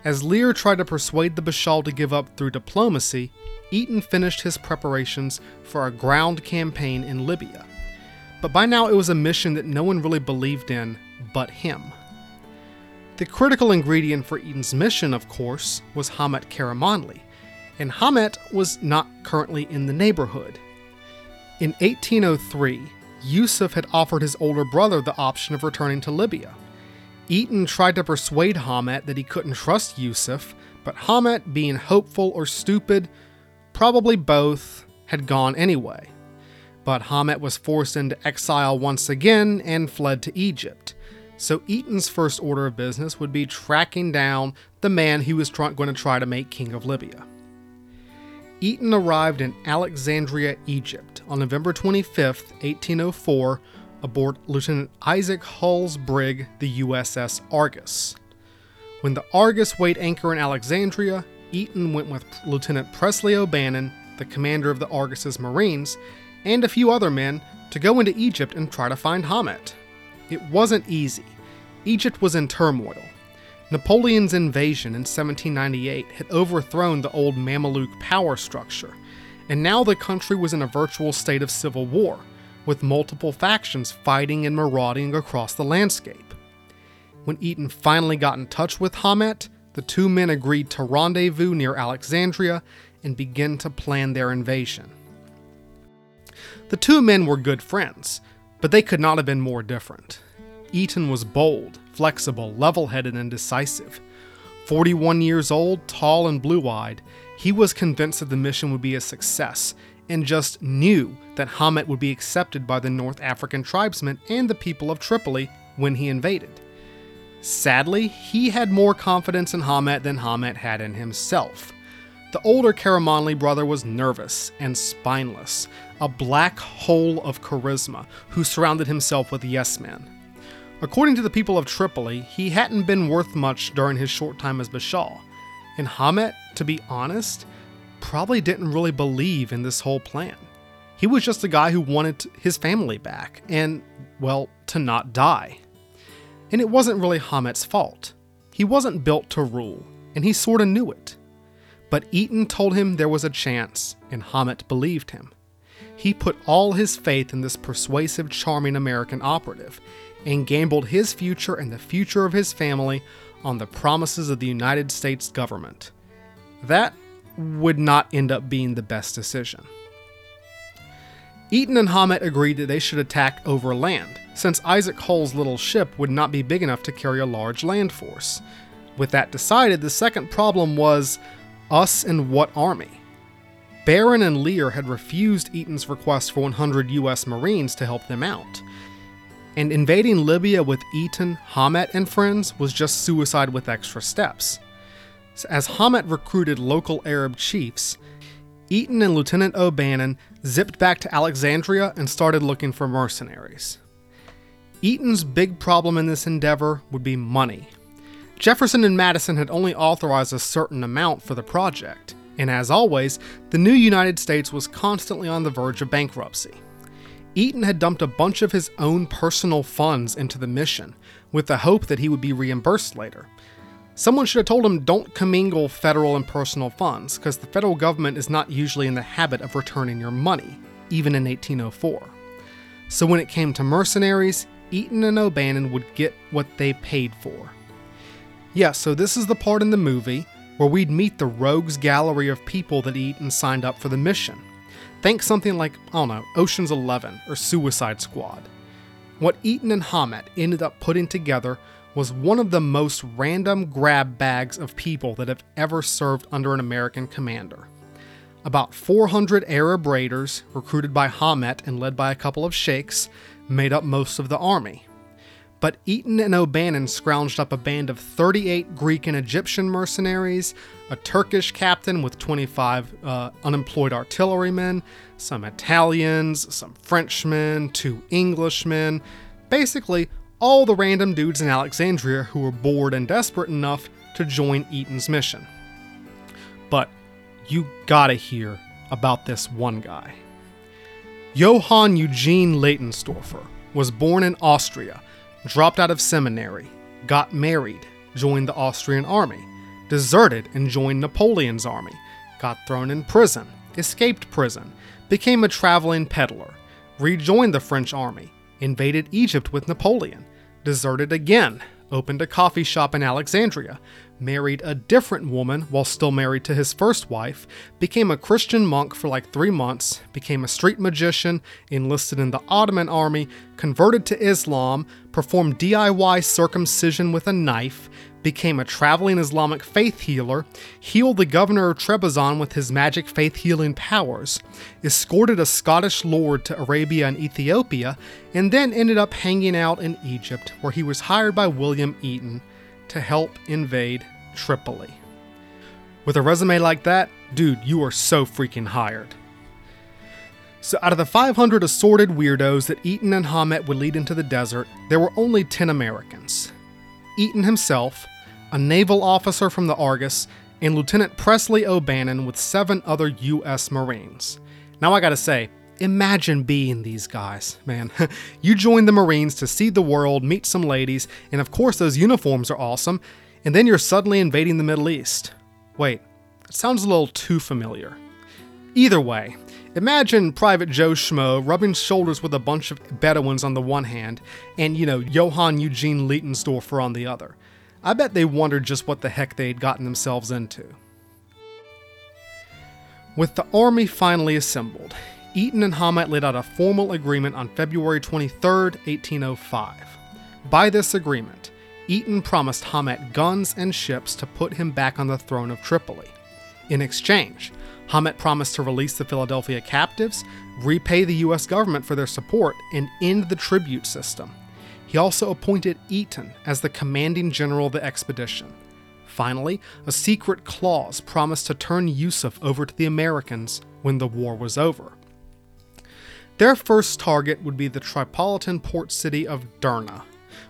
As Lear tried to persuade the Bashaw to give up through diplomacy, Eaton finished his preparations for a ground campaign in Libya. But by now it was a mission that no one really believed in but him. The critical ingredient for Eaton's mission, of course, was Hamet Karamanli, and Hamet was not currently in the neighborhood. In 1803, Yusuf had offered his older brother the option of returning to Libya. Eaton tried to persuade Hamet that he couldn't trust Yusuf, but Hamet, being hopeful or stupid, probably both, had gone anyway. But Hamet was forced into exile once again and fled to Egypt. So Eaton's first order of business would be tracking down the man he was try- going to try to make king of Libya. Eaton arrived in Alexandria, Egypt on November 25, 1804, aboard Lieutenant Isaac Hull's brig, the USS Argus. When the Argus weighed anchor in Alexandria, Eaton went with Lieutenant Presley O'Bannon, the commander of the Argus's Marines, and a few other men to go into Egypt and try to find Hamet. It wasn't easy. Egypt was in turmoil. Napoleon's invasion in 1798 had overthrown the old Mameluke power structure, and now the country was in a virtual state of civil war, with multiple factions fighting and marauding across the landscape. When Eaton finally got in touch with Hamet, the two men agreed to rendezvous near Alexandria and begin to plan their invasion. The two men were good friends, but they could not have been more different. Eaton was bold, flexible, level headed, and decisive. 41 years old, tall, and blue eyed, he was convinced that the mission would be a success and just knew that Hamet would be accepted by the North African tribesmen and the people of Tripoli when he invaded. Sadly, he had more confidence in Hamet than Hamet had in himself. The older Karamanli brother was nervous and spineless, a black hole of charisma who surrounded himself with yes men. According to the people of Tripoli, he hadn't been worth much during his short time as Bashaw, and Hamet, to be honest, probably didn't really believe in this whole plan. He was just a guy who wanted his family back and, well, to not die. And it wasn't really Hamet's fault. He wasn't built to rule, and he sorta knew it. But Eaton told him there was a chance, and Hamet believed him. He put all his faith in this persuasive, charming American operative, and gambled his future and the future of his family on the promises of the United States government. That would not end up being the best decision. Eaton and Hamet agreed that they should attack over land, since Isaac Hull's little ship would not be big enough to carry a large land force. With that decided, the second problem was us and what army? Barron and Lear had refused Eaton's request for 100 US Marines to help them out. And invading Libya with Eaton, Hamet, and friends was just suicide with extra steps. As Hamet recruited local Arab chiefs, Eaton and Lieutenant O'Bannon zipped back to Alexandria and started looking for mercenaries. Eaton's big problem in this endeavor would be money. Jefferson and Madison had only authorized a certain amount for the project, and as always, the new United States was constantly on the verge of bankruptcy. Eaton had dumped a bunch of his own personal funds into the mission, with the hope that he would be reimbursed later. Someone should have told him don't commingle federal and personal funds, because the federal government is not usually in the habit of returning your money, even in 1804. So when it came to mercenaries, Eaton and O'Bannon would get what they paid for. Yeah, so this is the part in the movie where we'd meet the rogues gallery of people that Eaton signed up for the mission. Think something like, I don't know, Ocean's Eleven or Suicide Squad. What Eaton and Hamet ended up putting together was one of the most random grab bags of people that have ever served under an American commander. About 400 Arab raiders, recruited by Hamet and led by a couple of sheikhs, made up most of the army. But Eaton and O'Bannon scrounged up a band of 38 Greek and Egyptian mercenaries, a Turkish captain with 25 uh, unemployed artillerymen, some Italians, some Frenchmen, two Englishmen, basically all the random dudes in Alexandria who were bored and desperate enough to join Eaton's mission. But you gotta hear about this one guy. Johann Eugene Leitensdorfer was born in Austria, dropped out of seminary, got married, joined the Austrian army, deserted and joined Napoleon's army, got thrown in prison, escaped prison, became a traveling peddler, rejoined the French army, invaded Egypt with Napoleon, deserted again, opened a coffee shop in Alexandria, married a different woman while still married to his first wife, became a Christian monk for like three months, became a street magician, enlisted in the Ottoman army, converted to Islam, performed DIY circumcision with a knife, became a traveling Islamic faith healer, healed the governor of Trebizond with his magic faith healing powers, escorted a Scottish lord to Arabia and Ethiopia, and then ended up hanging out in Egypt, where he was hired by William Eaton to help invade Tripoli. With a resume like that, dude, you are so freaking hired. So, out of the 500 assorted weirdos that Eaton and Hamet would lead into the desert, there were only 10 Americans. Eaton himself, a naval officer from the Argus, and Lieutenant Presley O'Bannon with seven other U.S. Marines. Now, I gotta say, imagine being these guys, man. (laughs) you join the Marines to see the world, meet some ladies, and of course, those uniforms are awesome, and then you're suddenly invading the Middle East. Wait, it sounds a little too familiar. Either way, imagine Private Joe Schmo rubbing shoulders with a bunch of Bedouins on the one hand, and, you know, Johann Eugene Leitensdorfer on the other. I bet they wondered just what the heck they'd gotten themselves into. With the army finally assembled, Eaton and Hamet laid out a formal agreement on February 23, 1805. By this agreement, Eaton promised Hamet guns and ships to put him back on the throne of Tripoli. In exchange, Hamet promised to release the Philadelphia captives, repay the U.S. government for their support, and end the tribute system. He also appointed Eaton as the commanding general of the expedition. Finally, a secret clause promised to turn Yusuf over to the Americans when the war was over. Their first target would be the Tripolitan port city of Derna,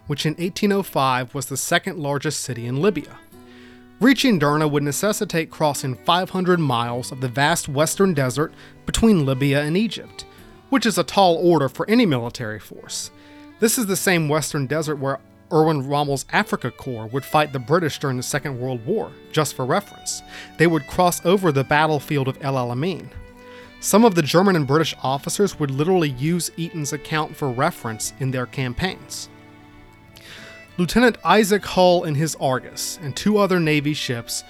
which in 1805 was the second largest city in Libya. Reaching Derna would necessitate crossing 500 miles of the vast western desert between Libya and Egypt, which is a tall order for any military force. This is the same western desert where Erwin Rommel's Afrika Korps would fight the British during the Second World War, just for reference. They would cross over the battlefield of El Alamein. Some of the German and British officers would literally use Eaton's account for reference in their campaigns. Lieutenant Isaac Hull and his Argus and two other Navy ships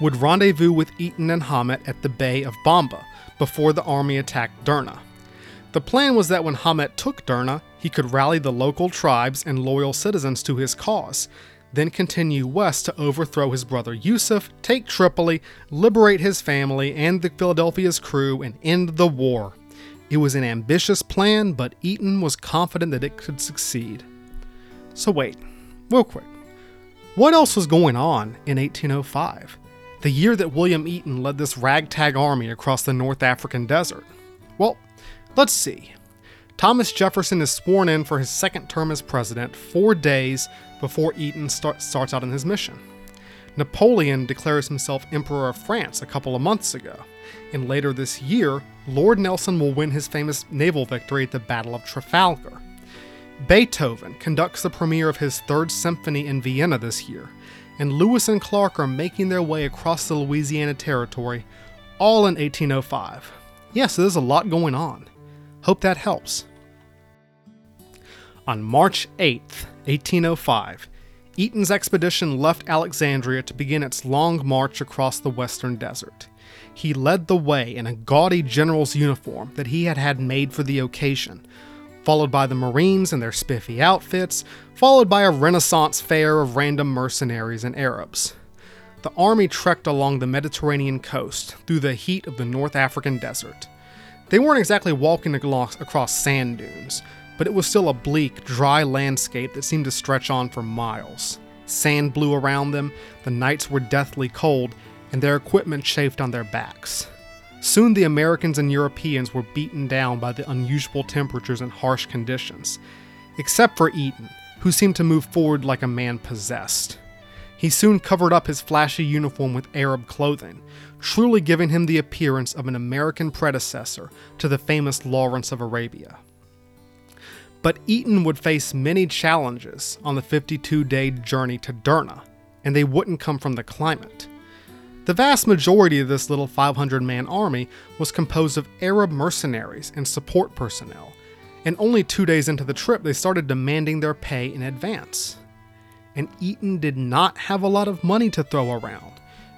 would rendezvous with Eaton and Hamet at the Bay of Bamba before the army attacked Derna. The plan was that when Hamet took Derna, he could rally the local tribes and loyal citizens to his cause, then continue west to overthrow his brother Yusuf, take Tripoli, liberate his family and the Philadelphia's crew, and end the war. It was an ambitious plan, but Eaton was confident that it could succeed. So, wait, real quick. What else was going on in 1805? The year that William Eaton led this ragtag army across the North African desert? Well, Let's see. Thomas Jefferson is sworn in for his second term as president four days before Eaton start, starts out on his mission. Napoleon declares himself Emperor of France a couple of months ago, and later this year, Lord Nelson will win his famous naval victory at the Battle of Trafalgar. Beethoven conducts the premiere of his Third Symphony in Vienna this year, and Lewis and Clark are making their way across the Louisiana Territory, all in 1805. Yes, there's a lot going on. Hope that helps. On March 8, 1805, Eaton's expedition left Alexandria to begin its long march across the western desert. He led the way in a gaudy general's uniform that he had had made for the occasion, followed by the Marines in their spiffy outfits, followed by a Renaissance fair of random mercenaries and Arabs. The army trekked along the Mediterranean coast through the heat of the North African desert. They weren't exactly walking across sand dunes, but it was still a bleak, dry landscape that seemed to stretch on for miles. Sand blew around them, the nights were deathly cold, and their equipment chafed on their backs. Soon the Americans and Europeans were beaten down by the unusual temperatures and harsh conditions, except for Eaton, who seemed to move forward like a man possessed. He soon covered up his flashy uniform with Arab clothing, truly giving him the appearance of an American predecessor to the famous Lawrence of Arabia. But Eaton would face many challenges on the 52 day journey to Derna, and they wouldn't come from the climate. The vast majority of this little 500 man army was composed of Arab mercenaries and support personnel, and only two days into the trip, they started demanding their pay in advance. And Eaton did not have a lot of money to throw around,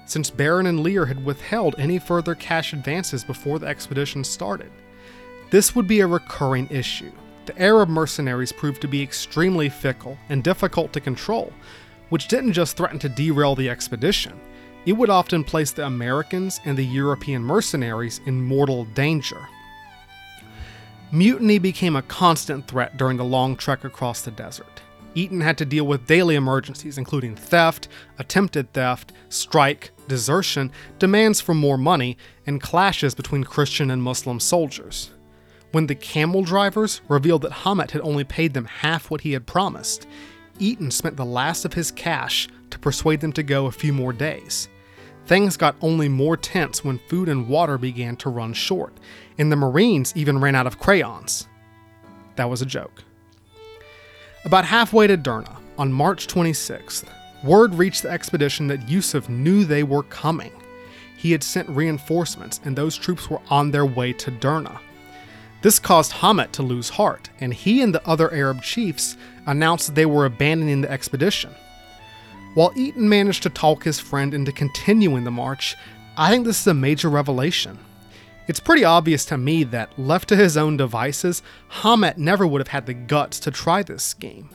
since Barron and Lear had withheld any further cash advances before the expedition started. This would be a recurring issue. The Arab mercenaries proved to be extremely fickle and difficult to control, which didn't just threaten to derail the expedition it would often place the Americans and the European mercenaries in mortal danger. Mutiny became a constant threat during the long trek across the desert. Eaton had to deal with daily emergencies, including theft, attempted theft, strike, desertion, demands for more money, and clashes between Christian and Muslim soldiers. When the camel drivers revealed that Hamet had only paid them half what he had promised, Eaton spent the last of his cash to persuade them to go a few more days. Things got only more tense when food and water began to run short, and the Marines even ran out of crayons. That was a joke. About halfway to Derna, on March 26th, word reached the expedition that Yusuf knew they were coming. He had sent reinforcements, and those troops were on their way to Derna. This caused Hamet to lose heart, and he and the other Arab chiefs announced that they were abandoning the expedition. While Eaton managed to talk his friend into continuing the march, I think this is a major revelation. It's pretty obvious to me that, left to his own devices, Hamet never would have had the guts to try this scheme.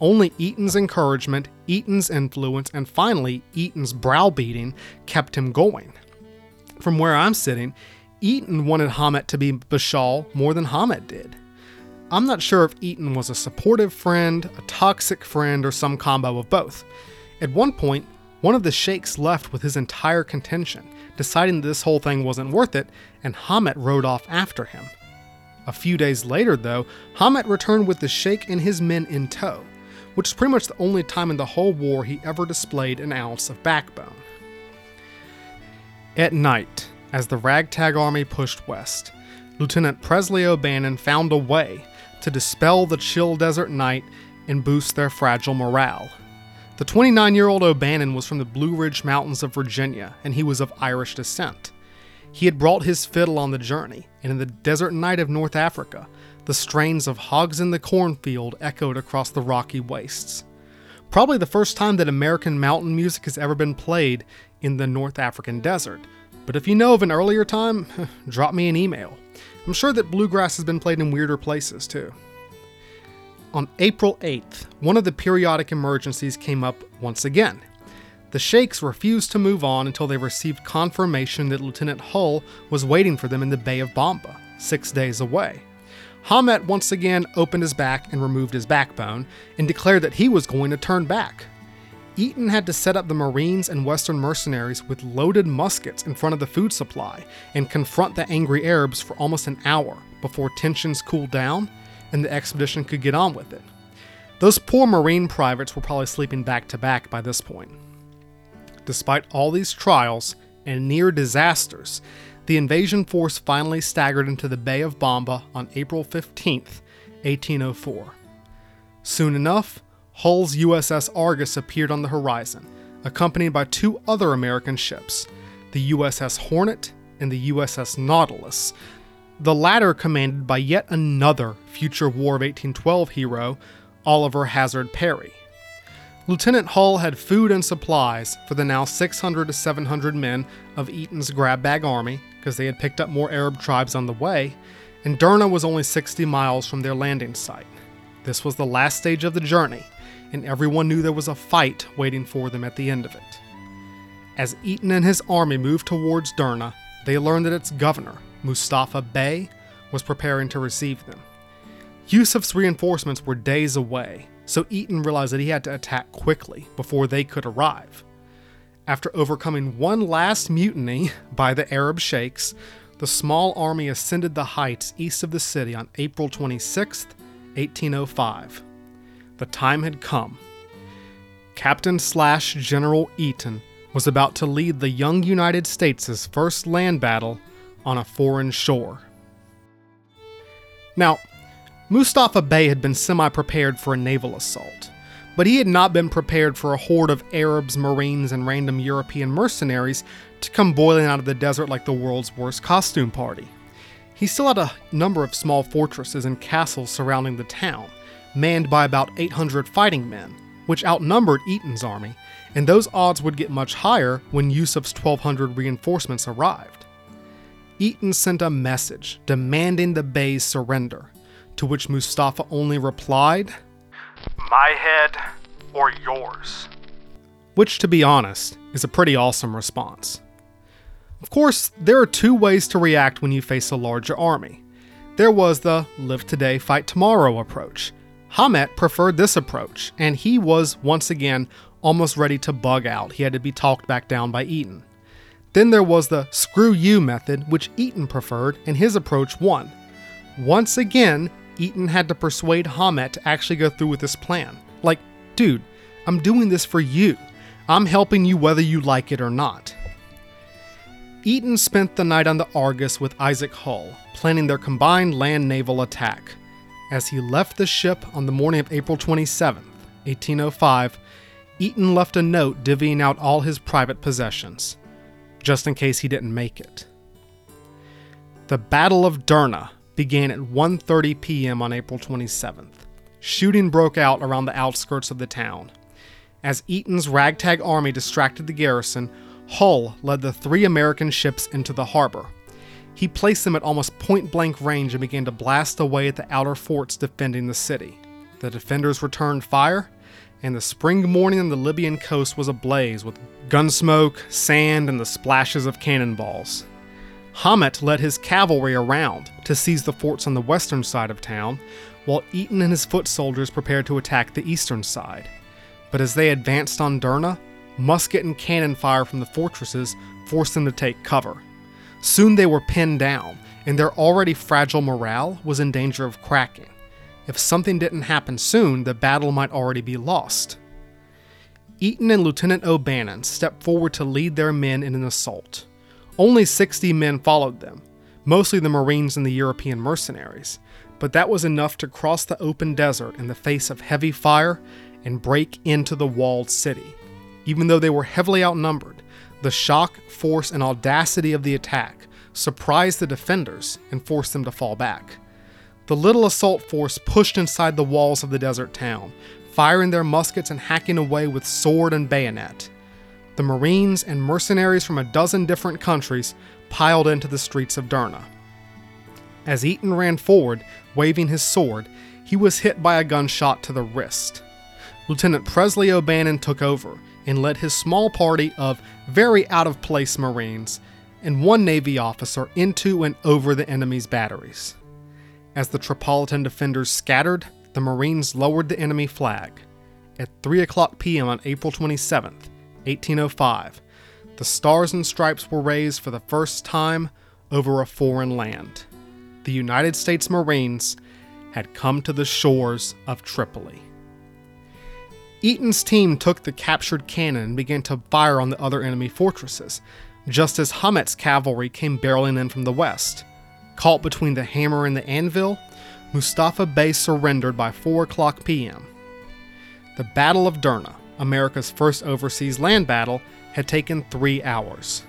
Only Eaton's encouragement, Eaton's influence, and finally Eaton's browbeating kept him going. From where I'm sitting, Eaton wanted Hamet to be Bashaw more than Hamet did. I'm not sure if Eaton was a supportive friend, a toxic friend, or some combo of both. At one point, one of the sheikhs left with his entire contention, deciding that this whole thing wasn't worth it, and Hamet rode off after him. A few days later, though, Hamet returned with the sheikh and his men in tow, which is pretty much the only time in the whole war he ever displayed an ounce of backbone. At night, as the ragtag army pushed west, Lieutenant Presley O'Bannon found a way to dispel the chill desert night and boost their fragile morale. The 29 year old O'Bannon was from the Blue Ridge Mountains of Virginia, and he was of Irish descent. He had brought his fiddle on the journey, and in the desert night of North Africa, the strains of Hogs in the Cornfield echoed across the rocky wastes. Probably the first time that American mountain music has ever been played in the North African desert. But if you know of an earlier time, (laughs) drop me an email. I'm sure that bluegrass has been played in weirder places too. On April 8th, one of the periodic emergencies came up once again. The Sheiks refused to move on until they received confirmation that Lieutenant Hull was waiting for them in the Bay of Bamba, six days away. Hamet once again opened his back and removed his backbone, and declared that he was going to turn back. Eaton had to set up the Marines and Western mercenaries with loaded muskets in front of the food supply and confront the angry Arabs for almost an hour before tensions cooled down and the expedition could get on with it. Those poor Marine privates were probably sleeping back to back by this point. Despite all these trials and near disasters, the invasion force finally staggered into the Bay of Bamba on April 15, 1804. Soon enough, Hull's USS Argus appeared on the horizon, accompanied by two other American ships, the USS Hornet and the USS Nautilus, the latter commanded by yet another future War of 1812 hero, Oliver Hazard Perry. Lieutenant Hull had food and supplies for the now 600 to 700 men of Eaton's grab bag army, because they had picked up more Arab tribes on the way, and Derna was only 60 miles from their landing site. This was the last stage of the journey, and everyone knew there was a fight waiting for them at the end of it. As Eaton and his army moved towards Derna, they learned that its governor, Mustafa Bey, was preparing to receive them. Yusuf's reinforcements were days away, so Eaton realized that he had to attack quickly before they could arrive. After overcoming one last mutiny (laughs) by the Arab sheikhs, the small army ascended the heights east of the city on April 26, 1805. The time had come. Captain slash General Eaton was about to lead the young United States' first land battle on a foreign shore. Now, Mustafa Bey had been semi prepared for a naval assault, but he had not been prepared for a horde of Arabs, Marines, and random European mercenaries to come boiling out of the desert like the world's worst costume party. He still had a number of small fortresses and castles surrounding the town, manned by about 800 fighting men, which outnumbered Eaton's army, and those odds would get much higher when Yusuf's 1200 reinforcements arrived. Eaton sent a message demanding the Bey's surrender, to which Mustafa only replied, My head or yours. Which, to be honest, is a pretty awesome response. Of course, there are two ways to react when you face a larger army. There was the live today, fight tomorrow approach. Hamet preferred this approach, and he was, once again, almost ready to bug out. He had to be talked back down by Eaton. Then there was the screw you method, which Eaton preferred, and his approach won. Once again, Eaton had to persuade Hamet to actually go through with this plan. Like, dude, I'm doing this for you. I'm helping you whether you like it or not. Eaton spent the night on the Argus with Isaac Hull, planning their combined land naval attack. As he left the ship on the morning of April 27, 1805, Eaton left a note divvying out all his private possessions, just in case he didn't make it. The Battle of Derna began at 1:30 p.m. on April 27th. Shooting broke out around the outskirts of the town. As Eaton's ragtag army distracted the garrison, Hull led the three American ships into the harbor. He placed them at almost point blank range and began to blast away at the outer forts defending the city. The defenders returned fire, and the spring morning on the Libyan coast was ablaze with gunsmoke, sand, and the splashes of cannonballs. Hamet led his cavalry around to seize the forts on the western side of town, while Eaton and his foot soldiers prepared to attack the eastern side. But as they advanced on Derna, musket and cannon fire from the fortresses forced them to take cover. Soon they were pinned down, and their already fragile morale was in danger of cracking. If something didn't happen soon, the battle might already be lost. Eaton and Lieutenant O'Bannon stepped forward to lead their men in an assault. Only 60 men followed them, mostly the Marines and the European mercenaries, but that was enough to cross the open desert in the face of heavy fire and break into the walled city. Even though they were heavily outnumbered, the shock, force, and audacity of the attack surprised the defenders and forced them to fall back. The little assault force pushed inside the walls of the desert town, firing their muskets and hacking away with sword and bayonet. The Marines and mercenaries from a dozen different countries piled into the streets of Derna. As Eaton ran forward, waving his sword, he was hit by a gunshot to the wrist. Lieutenant Presley O'Bannon took over and led his small party of very out of place Marines and one Navy officer into and over the enemy's batteries. As the Tripolitan defenders scattered, the Marines lowered the enemy flag. At 3 o'clock p.m. on April 27, 1805, the Stars and Stripes were raised for the first time over a foreign land. The United States Marines had come to the shores of Tripoli. Eaton's team took the captured cannon and began to fire on the other enemy fortresses, just as Hamet's cavalry came barreling in from the west. Caught between the hammer and the anvil, Mustafa Bey surrendered by 4 o'clock p.m. The Battle of Derna, America's first overseas land battle, had taken three hours.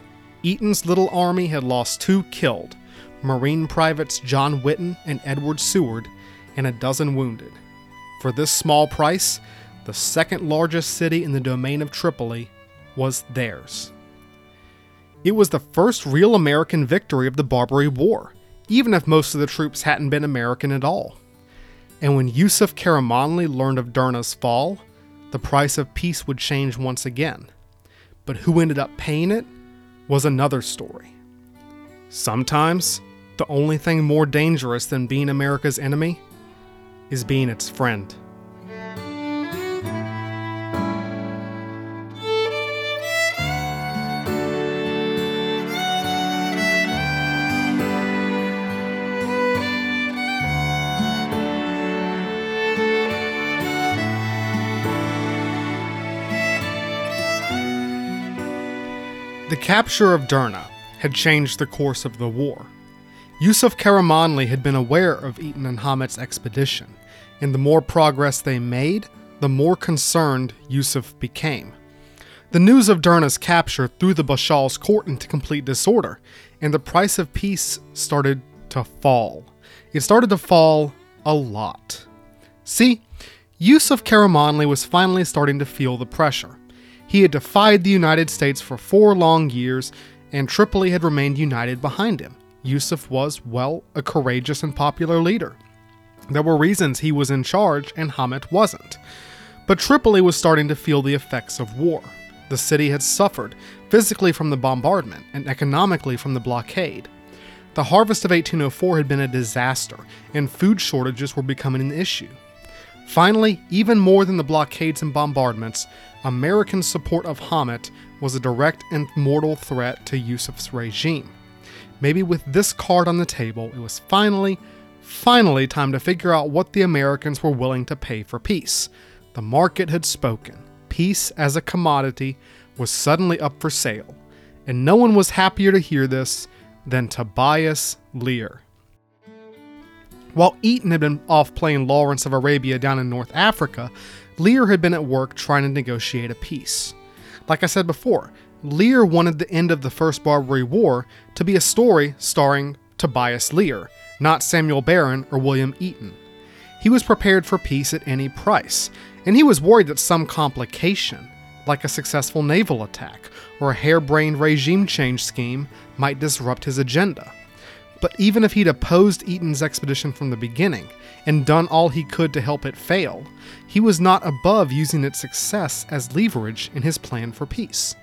Eaton's little army had lost two killed Marine privates John Whitten and Edward Seward, and a dozen wounded. For this small price, the second largest city in the domain of Tripoli was theirs. It was the first real American victory of the Barbary War, even if most of the troops hadn't been American at all. And when Yusuf Karamanli learned of Derna's fall, the price of peace would change once again. But who ended up paying it was another story. Sometimes, the only thing more dangerous than being America's enemy is being its friend. The capture of Derna had changed the course of the war. Yusuf Karamanli had been aware of Eaton and Hamet's expedition, and the more progress they made, the more concerned Yusuf became. The news of Derna's capture threw the Bashaw's court into complete disorder, and the price of peace started to fall. It started to fall a lot. See, Yusuf Karamanli was finally starting to feel the pressure. He had defied the United States for four long years, and Tripoli had remained united behind him. Yusuf was, well, a courageous and popular leader. There were reasons he was in charge and Hamet wasn't. But Tripoli was starting to feel the effects of war. The city had suffered, physically from the bombardment and economically from the blockade. The harvest of 1804 had been a disaster, and food shortages were becoming an issue. Finally, even more than the blockades and bombardments, American support of Hamet was a direct and mortal threat to Yusuf's regime. Maybe with this card on the table, it was finally, finally time to figure out what the Americans were willing to pay for peace. The market had spoken. Peace as a commodity was suddenly up for sale, and no one was happier to hear this than Tobias Lear. While Eaton had been off playing Lawrence of Arabia down in North Africa, Lear had been at work trying to negotiate a peace. Like I said before, Lear wanted the end of the First Barbary War to be a story starring Tobias Lear, not Samuel Barron or William Eaton. He was prepared for peace at any price, and he was worried that some complication, like a successful naval attack or a harebrained regime change scheme, might disrupt his agenda. But even if he'd opposed Eaton's expedition from the beginning and done all he could to help it fail, he was not above using its success as leverage in his plan for peace.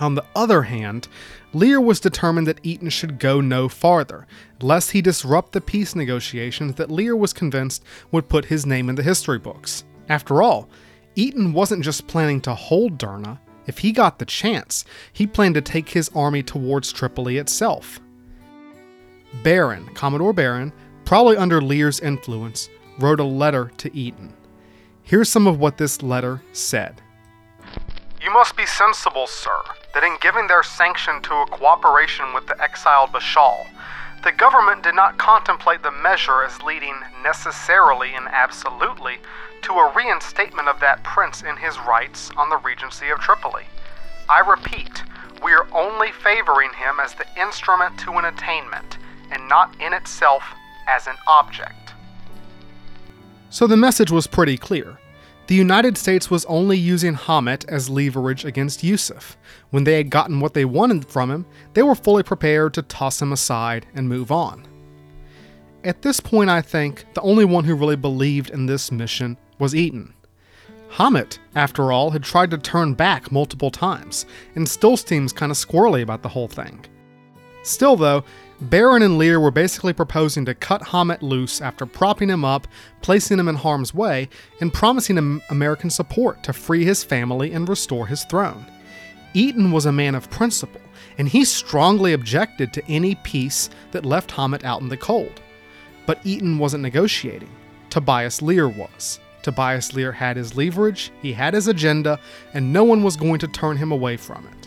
On the other hand, Lear was determined that Eaton should go no farther, lest he disrupt the peace negotiations that Lear was convinced would put his name in the history books. After all, Eaton wasn't just planning to hold Derna, if he got the chance, he planned to take his army towards Tripoli itself. Barron, Commodore Barron, probably under Lear's influence, wrote a letter to Eaton. Here's some of what this letter said. You must be sensible, sir, that in giving their sanction to a cooperation with the exiled Bashaw, the government did not contemplate the measure as leading necessarily and absolutely to a reinstatement of that prince in his rights on the regency of Tripoli. I repeat, we are only favoring him as the instrument to an attainment, and not in itself as an object. So the message was pretty clear. The United States was only using Hamet as leverage against Yusuf. When they had gotten what they wanted from him, they were fully prepared to toss him aside and move on. At this point, I think the only one who really believed in this mission was Eaton. Hamet, after all, had tried to turn back multiple times, and still seems kind of squirrely about the whole thing. Still, though, Barron and Lear were basically proposing to cut Hamet loose after propping him up, placing him in harm's way, and promising him American support to free his family and restore his throne. Eaton was a man of principle, and he strongly objected to any peace that left Hamet out in the cold. But Eaton wasn't negotiating. Tobias Lear was. Tobias Lear had his leverage, he had his agenda, and no one was going to turn him away from it.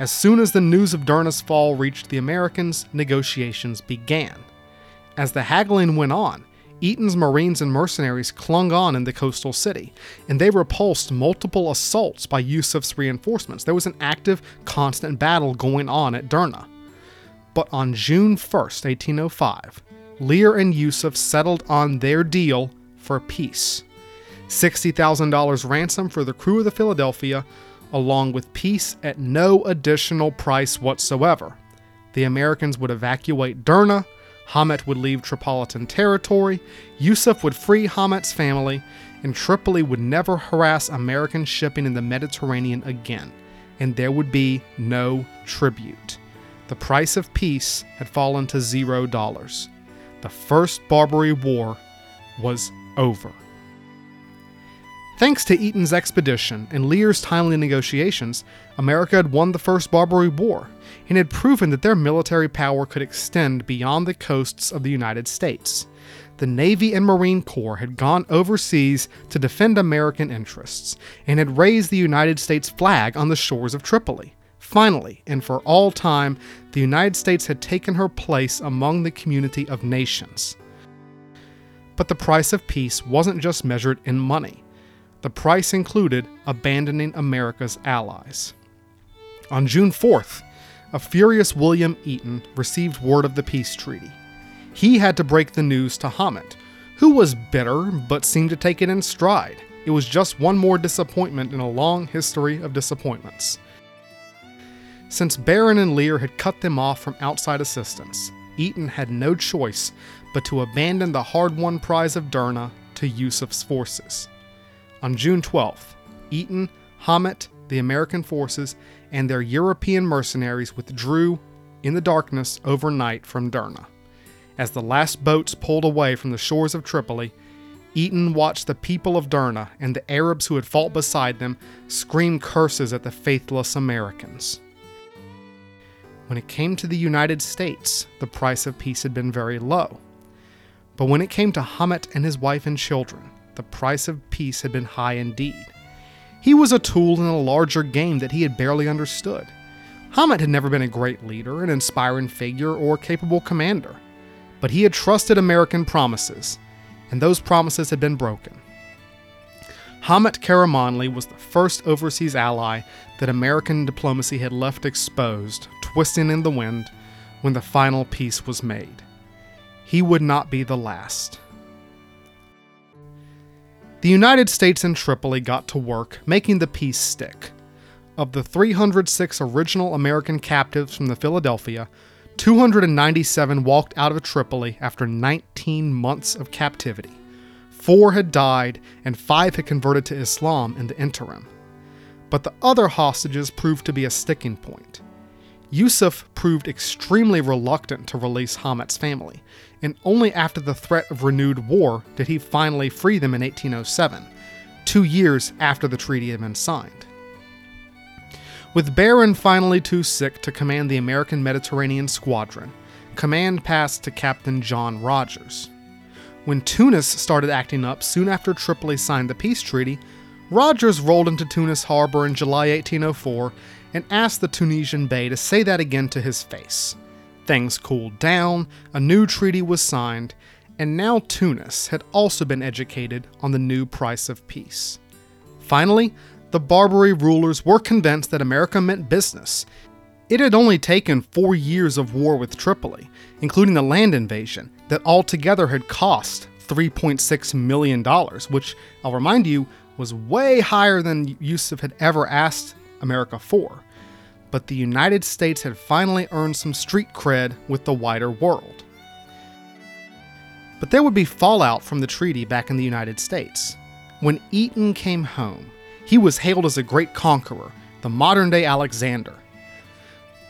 As soon as the news of Derna's fall reached the Americans, negotiations began. As the haggling went on, Eaton's Marines and mercenaries clung on in the coastal city, and they repulsed multiple assaults by Yusuf's reinforcements. There was an active, constant battle going on at Derna. But on June 1st, 1805, Lear and Yusuf settled on their deal for peace $60,000 ransom for the crew of the Philadelphia, along with peace at no additional price whatsoever. The Americans would evacuate Derna, Hamet would leave Tripolitan territory, Yusuf would free Hamet's family, and Tripoli would never harass American shipping in the Mediterranean again, and there would be no tribute. The price of peace had fallen to zero dollars. The First Barbary War was over. Thanks to Eaton's expedition and Lear's timely negotiations, America had won the First Barbary War and had proven that their military power could extend beyond the coasts of the United States. The Navy and Marine Corps had gone overseas to defend American interests and had raised the United States flag on the shores of Tripoli. Finally, and for all time, the United States had taken her place among the community of nations. But the price of peace wasn't just measured in money. The price included abandoning America's allies. On June 4th, a furious William Eaton received word of the peace treaty. He had to break the news to Hamet, who was bitter but seemed to take it in stride. It was just one more disappointment in a long history of disappointments. Since Barron and Lear had cut them off from outside assistance, Eaton had no choice but to abandon the hard won prize of Derna to Yusuf's forces. On June 12th, Eaton, Hamet, the American forces, and their European mercenaries withdrew in the darkness overnight from Derna. As the last boats pulled away from the shores of Tripoli, Eaton watched the people of Derna and the Arabs who had fought beside them scream curses at the faithless Americans. When it came to the United States, the price of peace had been very low. But when it came to Hamet and his wife and children, the price of peace had been high indeed. He was a tool in a larger game that he had barely understood. Hamet had never been a great leader, an inspiring figure, or capable commander, but he had trusted American promises, and those promises had been broken. Hamet Karamanli was the first overseas ally that American diplomacy had left exposed, twisting in the wind, when the final peace was made. He would not be the last. The United States and Tripoli got to work making the peace stick. Of the 306 original American captives from the Philadelphia, 297 walked out of Tripoli after 19 months of captivity. Four had died, and five had converted to Islam in the interim. But the other hostages proved to be a sticking point. Yusuf proved extremely reluctant to release Hamet's family, and only after the threat of renewed war did he finally free them in 1807, two years after the treaty had been signed. With Barron finally too sick to command the American Mediterranean Squadron, command passed to Captain John Rodgers. When Tunis started acting up soon after Tripoli signed the peace treaty, Rodgers rolled into Tunis harbor in July 1804 and asked the Tunisian Bey to say that again to his face. Things cooled down, a new treaty was signed, and now Tunis had also been educated on the new price of peace. Finally, the Barbary rulers were convinced that America meant business. It had only taken four years of war with Tripoli, including the land invasion, that altogether had cost $3.6 million, which, I'll remind you, was way higher than Yusuf had ever asked America for, but the United States had finally earned some street cred with the wider world. But there would be fallout from the treaty back in the United States. When Eaton came home, he was hailed as a great conqueror, the modern day Alexander.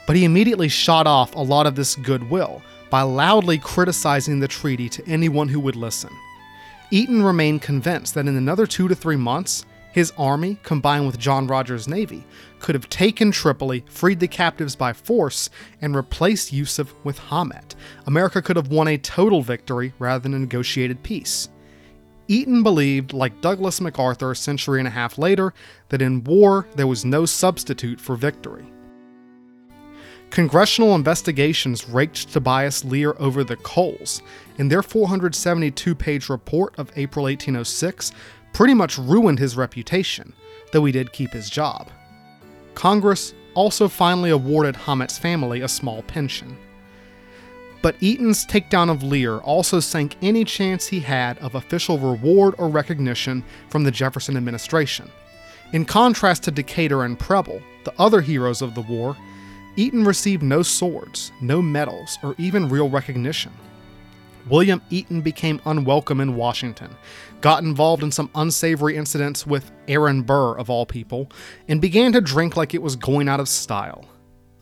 But he immediately shot off a lot of this goodwill by loudly criticizing the treaty to anyone who would listen. Eaton remained convinced that in another two to three months, his army, combined with John Rodgers' navy, could have taken Tripoli, freed the captives by force, and replaced Yusuf with Hamet. America could have won a total victory rather than a negotiated peace. Eaton believed, like Douglas MacArthur a century and a half later, that in war there was no substitute for victory. Congressional investigations raked Tobias Lear over the coals. In their 472 page report of April 1806, pretty much ruined his reputation, though he did keep his job. Congress also finally awarded Hamet's family a small pension. But Eaton's takedown of Lear also sank any chance he had of official reward or recognition from the Jefferson administration. In contrast to Decatur and Preble, the other heroes of the war, Eaton received no swords, no medals, or even real recognition. William Eaton became unwelcome in Washington, got involved in some unsavory incidents with Aaron Burr, of all people, and began to drink like it was going out of style.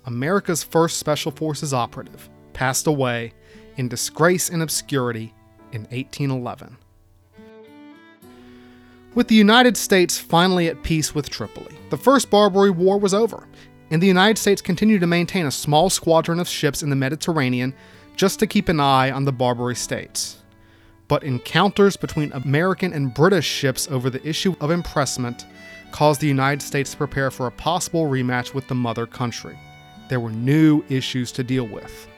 America's first Special Forces operative passed away in disgrace and obscurity in 1811. With the United States finally at peace with Tripoli, the First Barbary War was over, and the United States continued to maintain a small squadron of ships in the Mediterranean just to keep an eye on the Barbary states. But encounters between American and British ships over the issue of impressment caused the United States to prepare for a possible rematch with the mother country. There were new issues to deal with.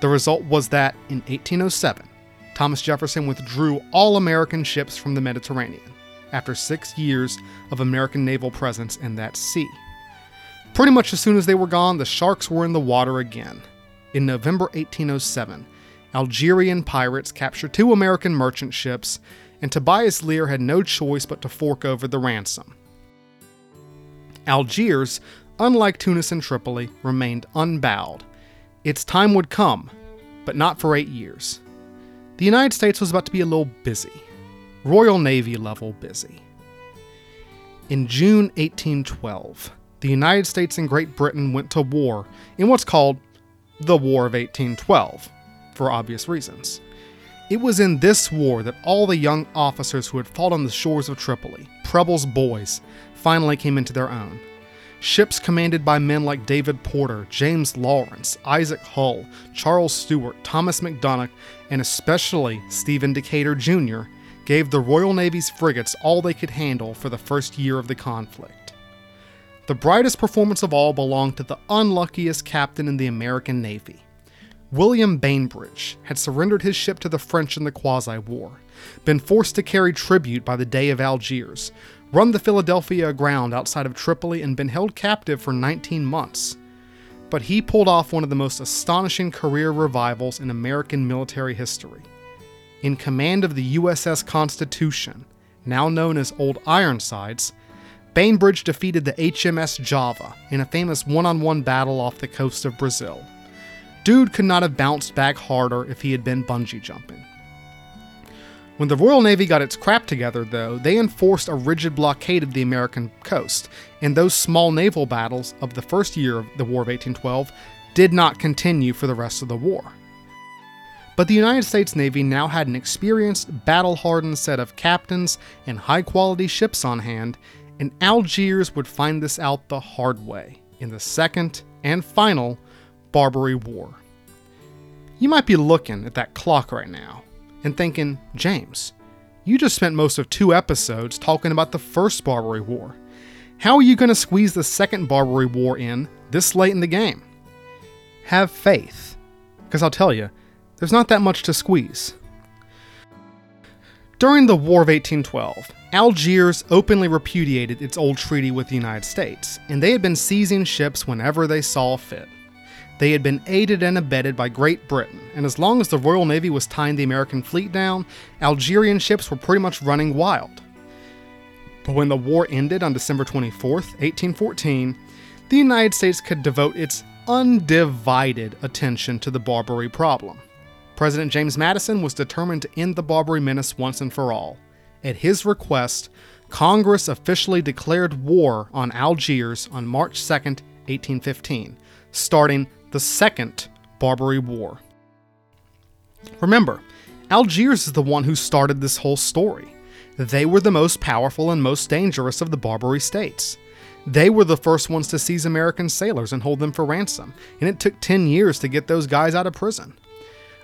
The result was that in 1807, Thomas Jefferson withdrew all American ships from the Mediterranean after six years of American naval presence in that sea. Pretty much as soon as they were gone, the sharks were in the water again. In November 1807, Algerian pirates captured two American merchant ships, and Tobias Lear had no choice but to fork over the ransom. Algiers, unlike Tunis and Tripoli, remained unbowed. Its time would come, but not for eight years. The United States was about to be a little busy, Royal Navy level busy. In June 1812, the United States and Great Britain went to war in what's called the War of 1812, for obvious reasons. It was in this war that all the young officers who had fought on the shores of Tripoli, Preble's boys, finally came into their own. Ships commanded by men like David Porter, James Lawrence, Isaac Hull, Charles Stewart, Thomas Macdonough, and especially Stephen Decatur Jr., gave the Royal Navy's frigates all they could handle for the first year of the conflict. The brightest performance of all belonged to the unluckiest captain in the American Navy. William Bainbridge had surrendered his ship to the French in the Quasi War, been forced to carry tribute by the Dey of Algiers, run the Philadelphia aground outside of Tripoli, and been held captive for 19 months. But he pulled off one of the most astonishing career revivals in American military history. In command of the USS Constitution, now known as Old Ironsides, Bainbridge defeated the HMS Java in a famous one on one battle off the coast of Brazil. Dude could not have bounced back harder if he had been bungee jumping. When the Royal Navy got its crap together, though, they enforced a rigid blockade of the American coast, and those small naval battles of the first year of the War of 1812 did not continue for the rest of the war. But the United States Navy now had an experienced, battle hardened set of captains and high quality ships on hand, and Algiers would find this out the hard way in the second and final Barbary War. You might be looking at that clock right now and thinking, James, you just spent most of two episodes talking about the first Barbary War. How are you going to squeeze the second Barbary War in this late in the game? Have faith, because I'll tell you, there's not that much to squeeze. During the War of 1812, Algiers openly repudiated its old treaty with the United States, and they had been seizing ships whenever they saw fit. They had been aided and abetted by Great Britain, and as long as the Royal Navy was tying the American fleet down, Algerian ships were pretty much running wild. But when the war ended on December 24, 1814, the United States could devote its undivided attention to the Barbary problem. President James Madison was determined to end the Barbary menace once and for all. At his request, Congress officially declared war on Algiers on March 2, 1815, starting the Second Barbary War. Remember, Algiers is the one who started this whole story. They were the most powerful and most dangerous of the Barbary states. They were the first ones to seize American sailors and hold them for ransom, and it took 10 years to get those guys out of prison.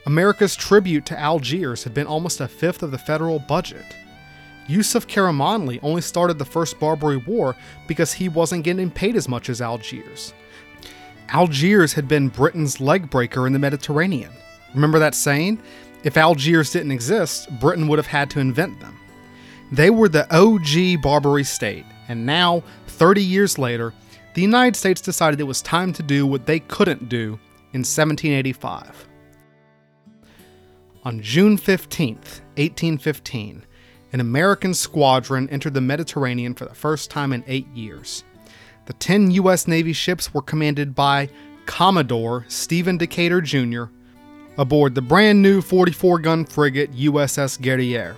America's tribute to Algiers had been almost a fifth of the federal budget. Yusuf Karamanli only started the First Barbary War because he wasn't getting paid as much as Algiers. Algiers had been Britain's leg breaker in the Mediterranean. Remember that saying? If Algiers didn't exist, Britain would have had to invent them. They were the OG Barbary state, and now, 30 years later, the United States decided it was time to do what they couldn't do in 1785. On June 15, 1815, an American squadron entered the Mediterranean for the first time in eight years. The 10 U.S. Navy ships were commanded by Commodore Stephen Decatur Jr. aboard the brand new 44 gun frigate USS Guerriere.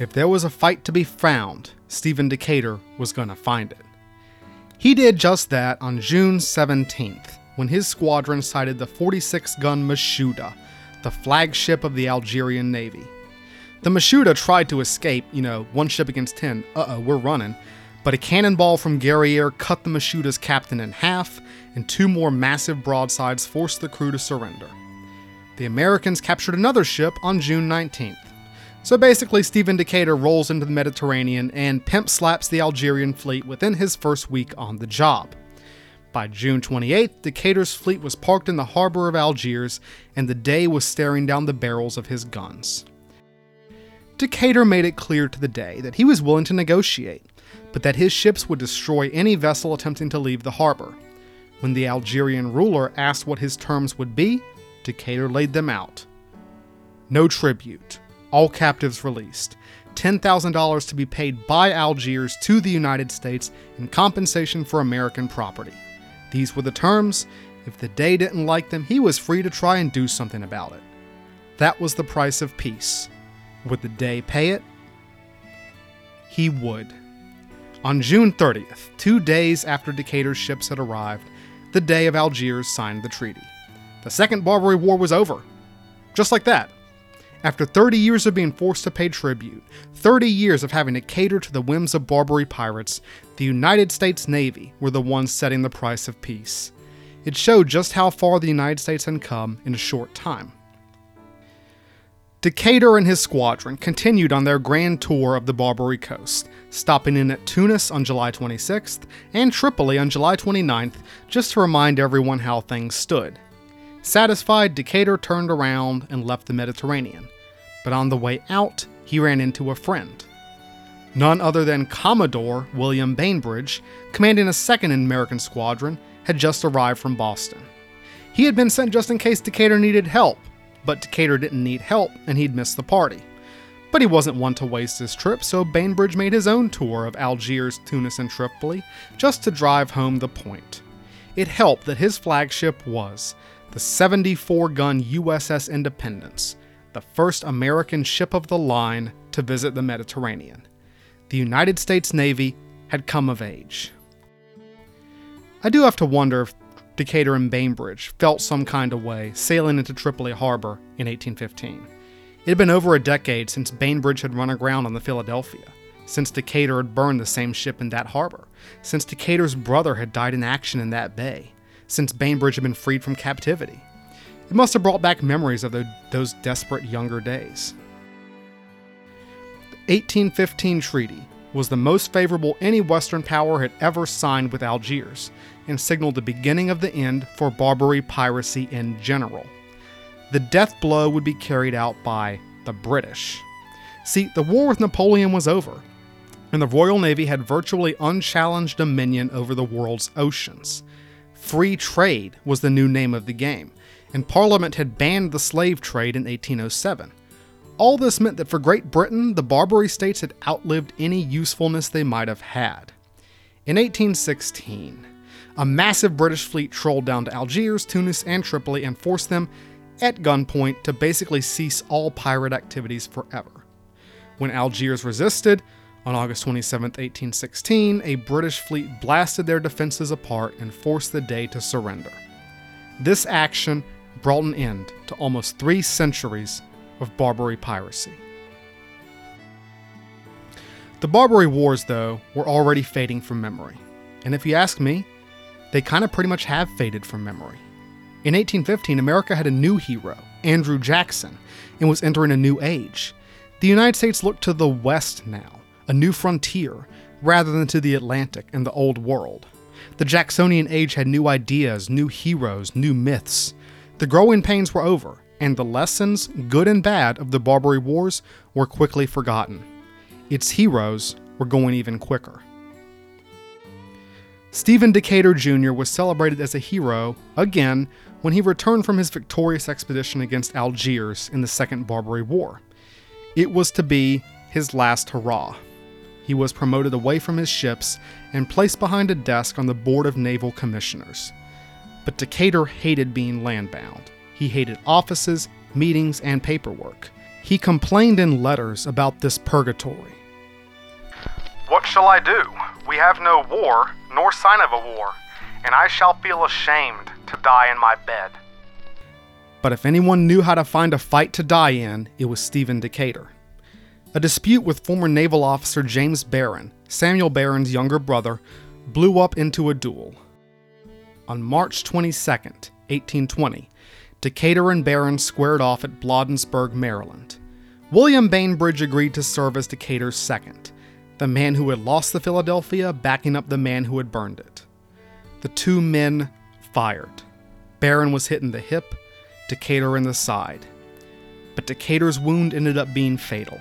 If there was a fight to be found, Stephen Decatur was going to find it. He did just that on June 17th when his squadron sighted the 46 gun Mashuda, the flagship of the Algerian Navy. The Mashuda tried to escape, you know, one ship against 10, uh oh, we're running, but a cannonball from Guerriere cut the Mashuda's captain in half, and two more massive broadsides forced the crew to surrender. The Americans captured another ship on June 19th. So basically, Stephen Decatur rolls into the Mediterranean and pimp slaps the Algerian fleet within his first week on the job. By June 28th, Decatur's fleet was parked in the harbor of Algiers, and the Dey was staring down the barrels of his guns. Decatur made it clear to the Dey that he was willing to negotiate, but that his ships would destroy any vessel attempting to leave the harbor. When the Algerian ruler asked what his terms would be, Decatur laid them out. No tribute, all captives released, $10,000 to be paid by Algiers to the United States in compensation for American property. These were the terms. If the Dey didn't like them, he was free to try and do something about it. That was the price of peace. Would the Dey pay it? He would. On June 30th, two days after Decatur's ships had arrived, the Dey of Algiers signed the treaty. The Second Barbary War was over. Just like that. After 30 years of being forced to pay tribute, 30 years of having to cater to the whims of Barbary pirates, the United States Navy were the ones setting the price of peace. It showed just how far the United States had come in a short time. Decatur and his squadron continued on their grand tour of the Barbary coast, stopping in at Tunis on July 26th and Tripoli on July 29th just to remind everyone how things stood. Satisfied, Decatur turned around and left the Mediterranean, but on the way out, he ran into a friend. None other than Commodore William Bainbridge, commanding a second American squadron, had just arrived from Boston. He had been sent just in case Decatur needed help, but Decatur didn't need help and he'd missed the party. But he wasn't one to waste his trip, so Bainbridge made his own tour of Algiers, Tunis, and Tripoli just to drive home the point. It helped that his flagship was the 74 gun USS Independence, the first American ship of the line to visit the Mediterranean. The United States Navy had come of age. I do have to wonder if Decatur and Bainbridge felt some kind of way sailing into Tripoli harbor in 1815. It had been over a decade since Bainbridge had run aground on the Philadelphia, since Decatur had burned the same ship in that harbor, since Decatur's brother had died in action in that bay, since Bainbridge had been freed from captivity. It must have brought back memories of the, those desperate younger days. The 1815 treaty was the most favorable any Western power had ever signed with Algiers, and signaled the beginning of the end for Barbary piracy in general. The death blow would be carried out by the British. See, the war with Napoleon was over, and the Royal Navy had virtually unchallenged dominion over the world's oceans. Free trade was the new name of the game, and Parliament had banned the slave trade in 1807. All this meant that for Great Britain, the Barbary states had outlived any usefulness they might have had. In 1816, a massive British fleet trolled down to Algiers, Tunis, and Tripoli and forced them, at gunpoint, to basically cease all pirate activities forever. When Algiers resisted, on August 27, 1816, a British fleet blasted their defenses apart and forced the Dey to surrender. This action brought an end to almost three centuries of Barbary piracy. The Barbary Wars, though, were already fading from memory. And if you ask me, they kind of pretty much have faded from memory. In 1815, America had a new hero, Andrew Jackson, and was entering a new age. The United States looked to the West now, a new frontier, rather than to the Atlantic and the Old World. The Jacksonian age had new ideas, new heroes, new myths. The growing pains were over, and the lessons, good and bad, of the Barbary Wars were quickly forgotten. Its heroes were going even quicker. Stephen Decatur Jr. was celebrated as a hero again when he returned from his victorious expedition against Algiers in the Second Barbary War. It was to be his last hurrah. He was promoted away from his ships and placed behind a desk on the Board of Naval Commissioners. But Decatur hated being landbound. He hated offices, meetings, and paperwork. He complained in letters about this purgatory. What shall I do? We have no war, nor sign of a war, and I shall feel ashamed to die in my bed. But if anyone knew how to find a fight to die in, it was Stephen Decatur. A dispute with former naval officer James Barron, Samuel Barron's younger brother, blew up into a duel. On March 22, 1820, Decatur and Barron squared off at Bladensburg, Maryland. William Bainbridge agreed to serve as Decatur's second, the man who had lost the Philadelphia backing up the man who had burned it. The two men fired. Barron was hit in the hip, Decatur in the side. But Decatur's wound ended up being fatal.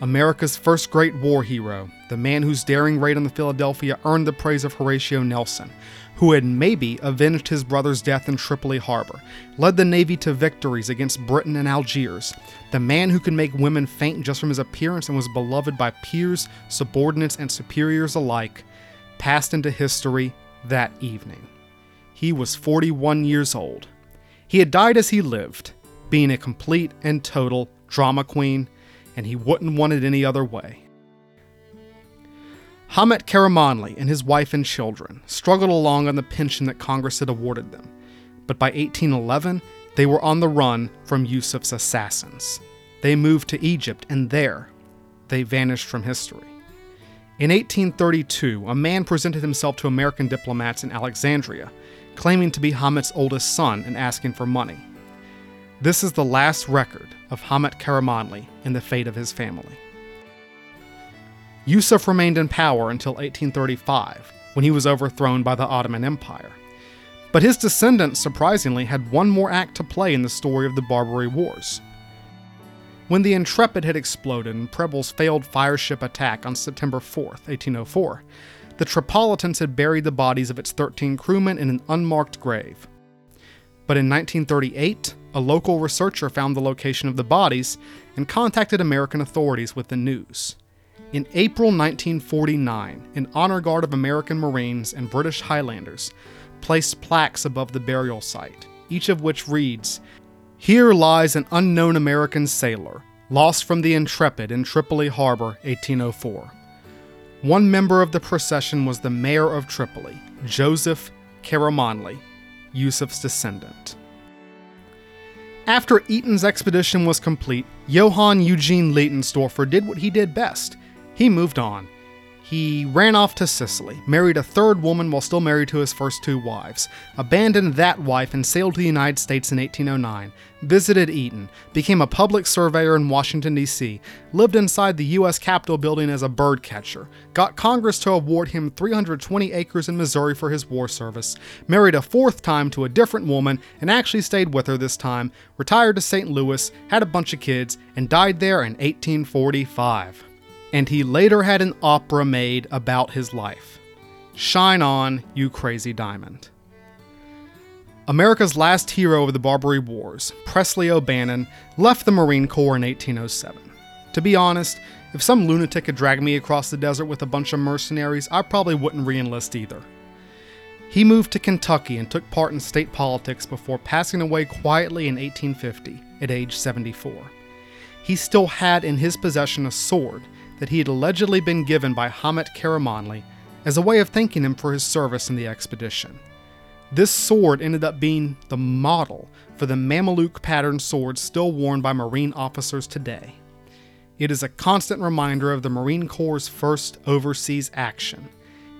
America's first great war hero, the man whose daring raid on the Philadelphia earned the praise of Horatio Nelson, who had maybe avenged his brother's death in Tripoli harbor, led the Navy to victories against Britain and Algiers, the man who could make women faint just from his appearance and was beloved by peers, subordinates, and superiors alike, passed into history that evening. He was 41 years old. He had died as he lived, being a complete and total drama queen and he wouldn't want it any other way. Hamet Karamanli and his wife and children struggled along on the pension that Congress had awarded them, but by 1811, they were on the run from Yusuf's assassins. They moved to Egypt, and there, they vanished from history. In 1832, a man presented himself to American diplomats in Alexandria, claiming to be Hamet's oldest son and asking for money. This is the last record of Hamet Karamanli and the fate of his family. Yusuf remained in power until 1835, when he was overthrown by the Ottoman Empire. But his descendants, surprisingly, had one more act to play in the story of the Barbary Wars. When the Intrepid had exploded in Preble's failed fireship attack on September 4, 1804, the Tripolitans had buried the bodies of its 13 crewmen in an unmarked grave. But in 1938, a local researcher found the location of the bodies and contacted American authorities with the news. In April 1949, an honor guard of American Marines and British Highlanders placed plaques above the burial site, each of which reads Here lies an unknown American sailor, lost from the Intrepid in Tripoli Harbor, 1804. One member of the procession was the mayor of Tripoli, Joseph Karamanli, Yusuf's descendant. After Eaton's expedition was complete, Johann Eugene Leitensdorfer did what he did best. He moved on. He ran off to Sicily, married a third woman while still married to his first two wives, abandoned that wife and sailed to the United States in 1809, visited Eaton, became a public surveyor in Washington, D.C., lived inside the U.S. Capitol building as a bird catcher, got Congress to award him 320 acres in Missouri for his war service, married a fourth time to a different woman and actually stayed with her this time, retired to St. Louis, had a bunch of kids, and died there in 1845 and he later had an opera made about his life. Shine on, you crazy diamond. America's last hero of the Barbary Wars, Presley O'Bannon, left the Marine Corps in 1807. To be honest, if some lunatic had dragged me across the desert with a bunch of mercenaries, I probably wouldn't re enlist either. He moved to Kentucky and took part in state politics before passing away quietly in 1850 at age 74. He still had in his possession a sword that he had allegedly been given by Hamet Karamanli as a way of thanking him for his service in the expedition. This sword ended up being the model for the Mameluke pattern swords still worn by Marine officers today. It is a constant reminder of the Marine Corps' first overseas action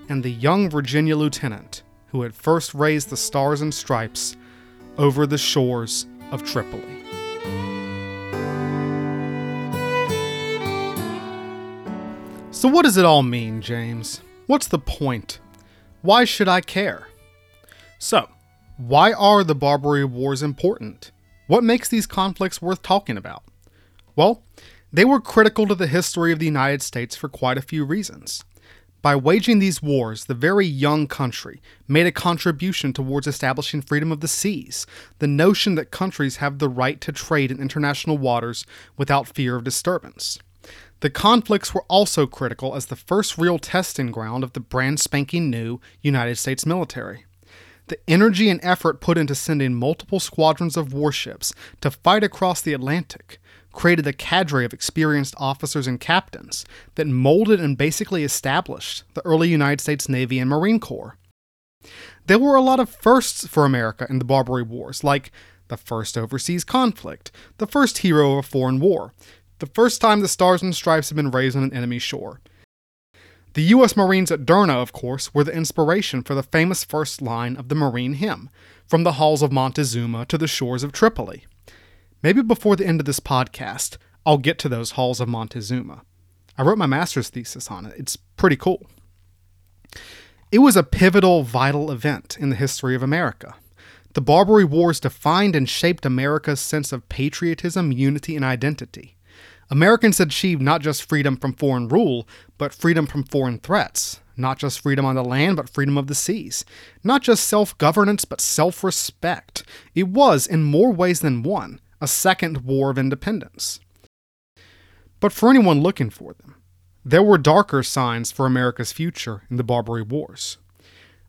and the young Virginia lieutenant who had first raised the stars and stripes over the shores of Tripoli. So, what does it all mean, James? What's the point? Why should I care? So, why are the Barbary Wars important? What makes these conflicts worth talking about? Well, they were critical to the history of the United States for quite a few reasons. By waging these wars, the very young country made a contribution towards establishing freedom of the seas, the notion that countries have the right to trade in international waters without fear of disturbance. The conflicts were also critical as the first real testing ground of the brand spanking new United States military. The energy and effort put into sending multiple squadrons of warships to fight across the Atlantic created a cadre of experienced officers and captains that molded and basically established the early United States Navy and Marine Corps. There were a lot of firsts for America in the Barbary Wars, like the first overseas conflict, the first hero of a foreign war, the first time the Stars and Stripes had been raised on an enemy shore. The U.S. Marines at Derna, of course, were the inspiration for the famous first line of the Marine hymn, from the halls of Montezuma to the shores of Tripoli. Maybe before the end of this podcast, I'll get to those halls of Montezuma. I wrote my master's thesis on it. It's pretty cool. It was a pivotal, vital event in the history of America. The Barbary Wars defined and shaped America's sense of patriotism, unity, and identity. Americans achieved not just freedom from foreign rule, but freedom from foreign threats. Not just freedom on the land, but freedom of the seas. Not just self governance, but self respect. It was, in more ways than one, a second war of independence. But for anyone looking for them, there were darker signs for America's future in the Barbary Wars.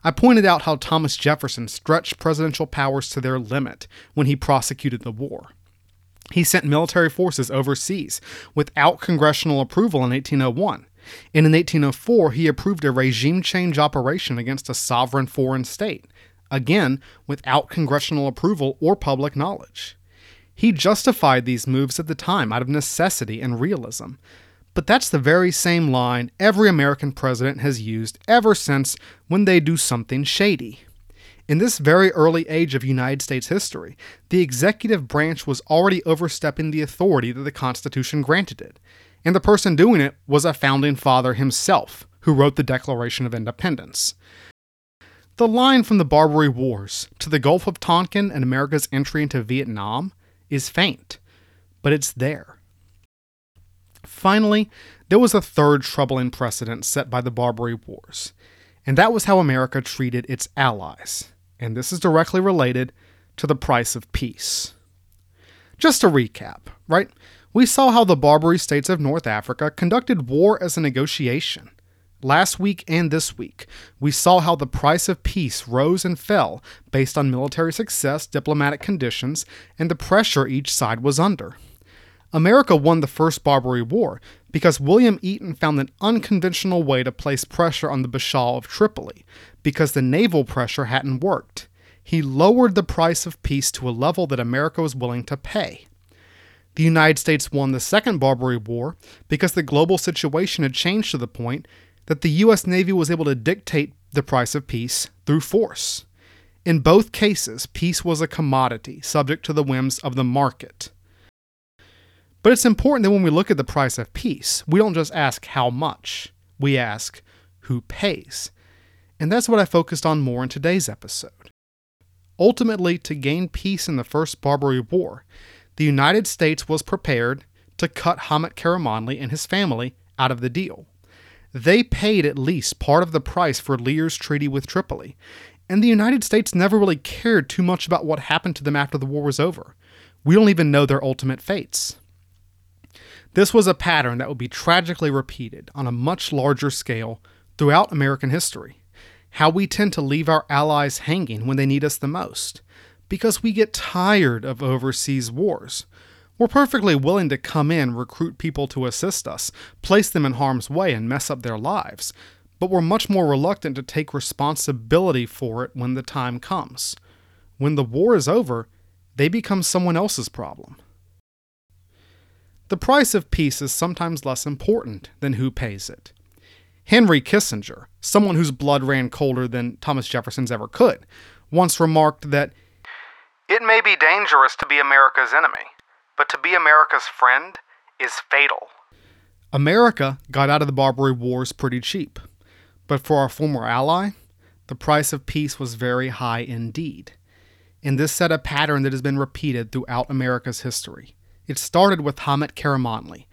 I pointed out how Thomas Jefferson stretched presidential powers to their limit when he prosecuted the war. He sent military forces overseas without congressional approval in 1801, and in 1804 he approved a regime change operation against a sovereign foreign state, again without congressional approval or public knowledge. He justified these moves at the time out of necessity and realism, but that's the very same line every American president has used ever since when they do something shady. In this very early age of United States history, the executive branch was already overstepping the authority that the Constitution granted it, and the person doing it was a founding father himself, who wrote the Declaration of Independence. The line from the Barbary Wars to the Gulf of Tonkin and America's entry into Vietnam is faint, but it's there. Finally, there was a third troubling precedent set by the Barbary Wars, and that was how America treated its allies and this is directly related to the price of peace. Just to recap, right? We saw how the Barbary states of North Africa conducted war as a negotiation. Last week and this week, we saw how the price of peace rose and fell based on military success, diplomatic conditions, and the pressure each side was under. America won the First Barbary War because William Eaton found an unconventional way to place pressure on the Bashaw of Tripoli, because the naval pressure hadn't worked. He lowered the price of peace to a level that America was willing to pay. The United States won the Second Barbary War because the global situation had changed to the point that the U.S. Navy was able to dictate the price of peace through force. In both cases, peace was a commodity subject to the whims of the market. But it's important that when we look at the price of peace, we don't just ask how much, we ask who pays. And that's what I focused on more in today's episode. Ultimately, to gain peace in the First Barbary War, the United States was prepared to cut Hamet Karamanli and his family out of the deal. They paid at least part of the price for Lear's treaty with Tripoli, and the United States never really cared too much about what happened to them after the war was over. We don't even know their ultimate fates. This was a pattern that would be tragically repeated on a much larger scale throughout American history. How we tend to leave our allies hanging when they need us the most, because we get tired of overseas wars. We're perfectly willing to come in, recruit people to assist us, place them in harm's way, and mess up their lives, but we're much more reluctant to take responsibility for it when the time comes. When the war is over, they become someone else's problem. The price of peace is sometimes less important than who pays it. Henry Kissinger, someone whose blood ran colder than Thomas Jefferson's ever could, once remarked that It may be dangerous to be America's enemy, but to be America's friend is fatal. America got out of the Barbary Wars pretty cheap, but for our former ally, the price of peace was very high indeed. And this set a pattern that has been repeated throughout America's history. It started with Hamet Karamanli,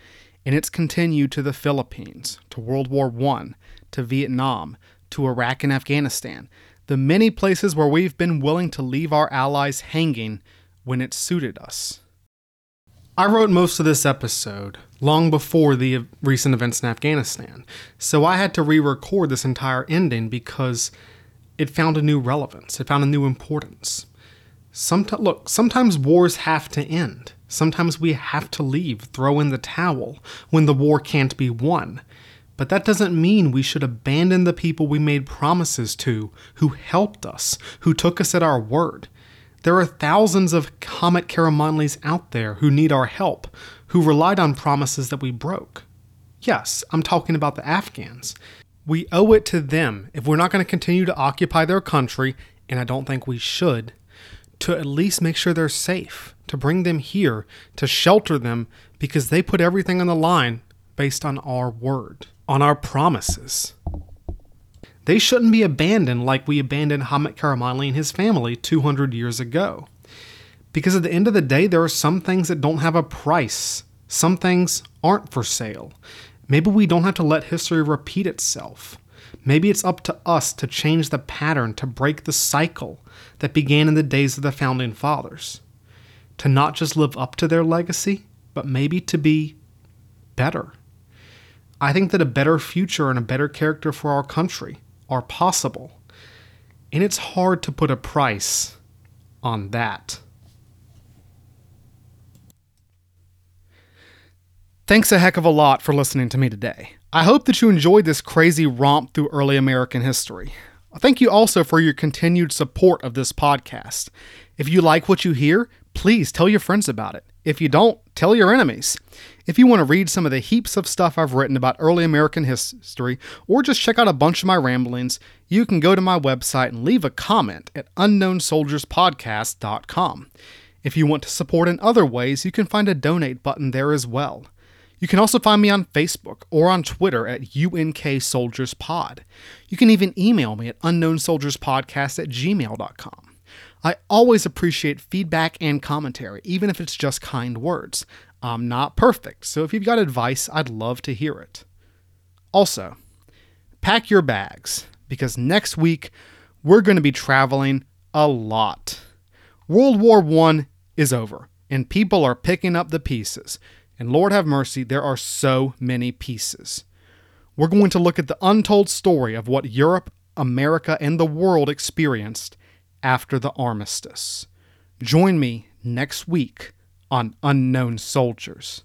and it's continued to the Philippines, to World War I, to Vietnam, to Iraq and Afghanistan, the many places where we've been willing to leave our allies hanging when it suited us. I wrote most of this episode long before the recent events in Afghanistan, so I had to re record this entire ending because it found a new relevance, it found a new importance. Sometimes, look, sometimes wars have to end. Sometimes we have to leave, throw in the towel, when the war can't be won. But that doesn't mean we should abandon the people we made promises to, who helped us, who took us at our word. There are thousands of Hamet Karamanlis out there who need our help, who relied on promises that we broke. Yes, I'm talking about the Afghans. We owe it to them, if we're not going to continue to occupy their country, and I don't think we should, to at least make sure they're safe to bring them here, to shelter them, because they put everything on the line based on our word, on our promises. They shouldn't be abandoned like we abandoned Hamet Karamanli and his family 200 years ago. Because at the end of the day, there are some things that don't have a price Some things aren't for sale. Maybe we don't have to let history repeat itself. Maybe it's up to us to change the pattern, to break the cycle that began in the days of the founding fathers. To not just live up to their legacy, but maybe to be better. I think that a better future and a better character for our country are possible. And it's hard to put a price on that. Thanks a heck of a lot for listening to me today. I hope that you enjoyed this crazy romp through early American history. Thank you also for your continued support of this podcast. If you like what you hear, please tell your friends about it. If you don't, tell your enemies. If you want to read some of the heaps of stuff I've written about early American history, or just check out a bunch of my ramblings, you can go to my website and leave a comment at unknownsoldierspodcast.com. If you want to support in other ways, you can find a donate button there as well. You can also find me on Facebook or on Twitter at UNK Soldiers Pod. You can even email me at unknownsoldierspodcast at gmail.com. I always appreciate feedback and commentary, even if it's just kind words. I'm not perfect, so if you've got advice, I'd love to hear it. Also, pack your bags, because next week we're going to be traveling a lot. World War I is over, and people are picking up the pieces. And Lord have mercy, there are so many pieces. We're going to look at the untold story of what Europe, America, and the world experienced after the armistice. Join me next week on Unknown Soldiers.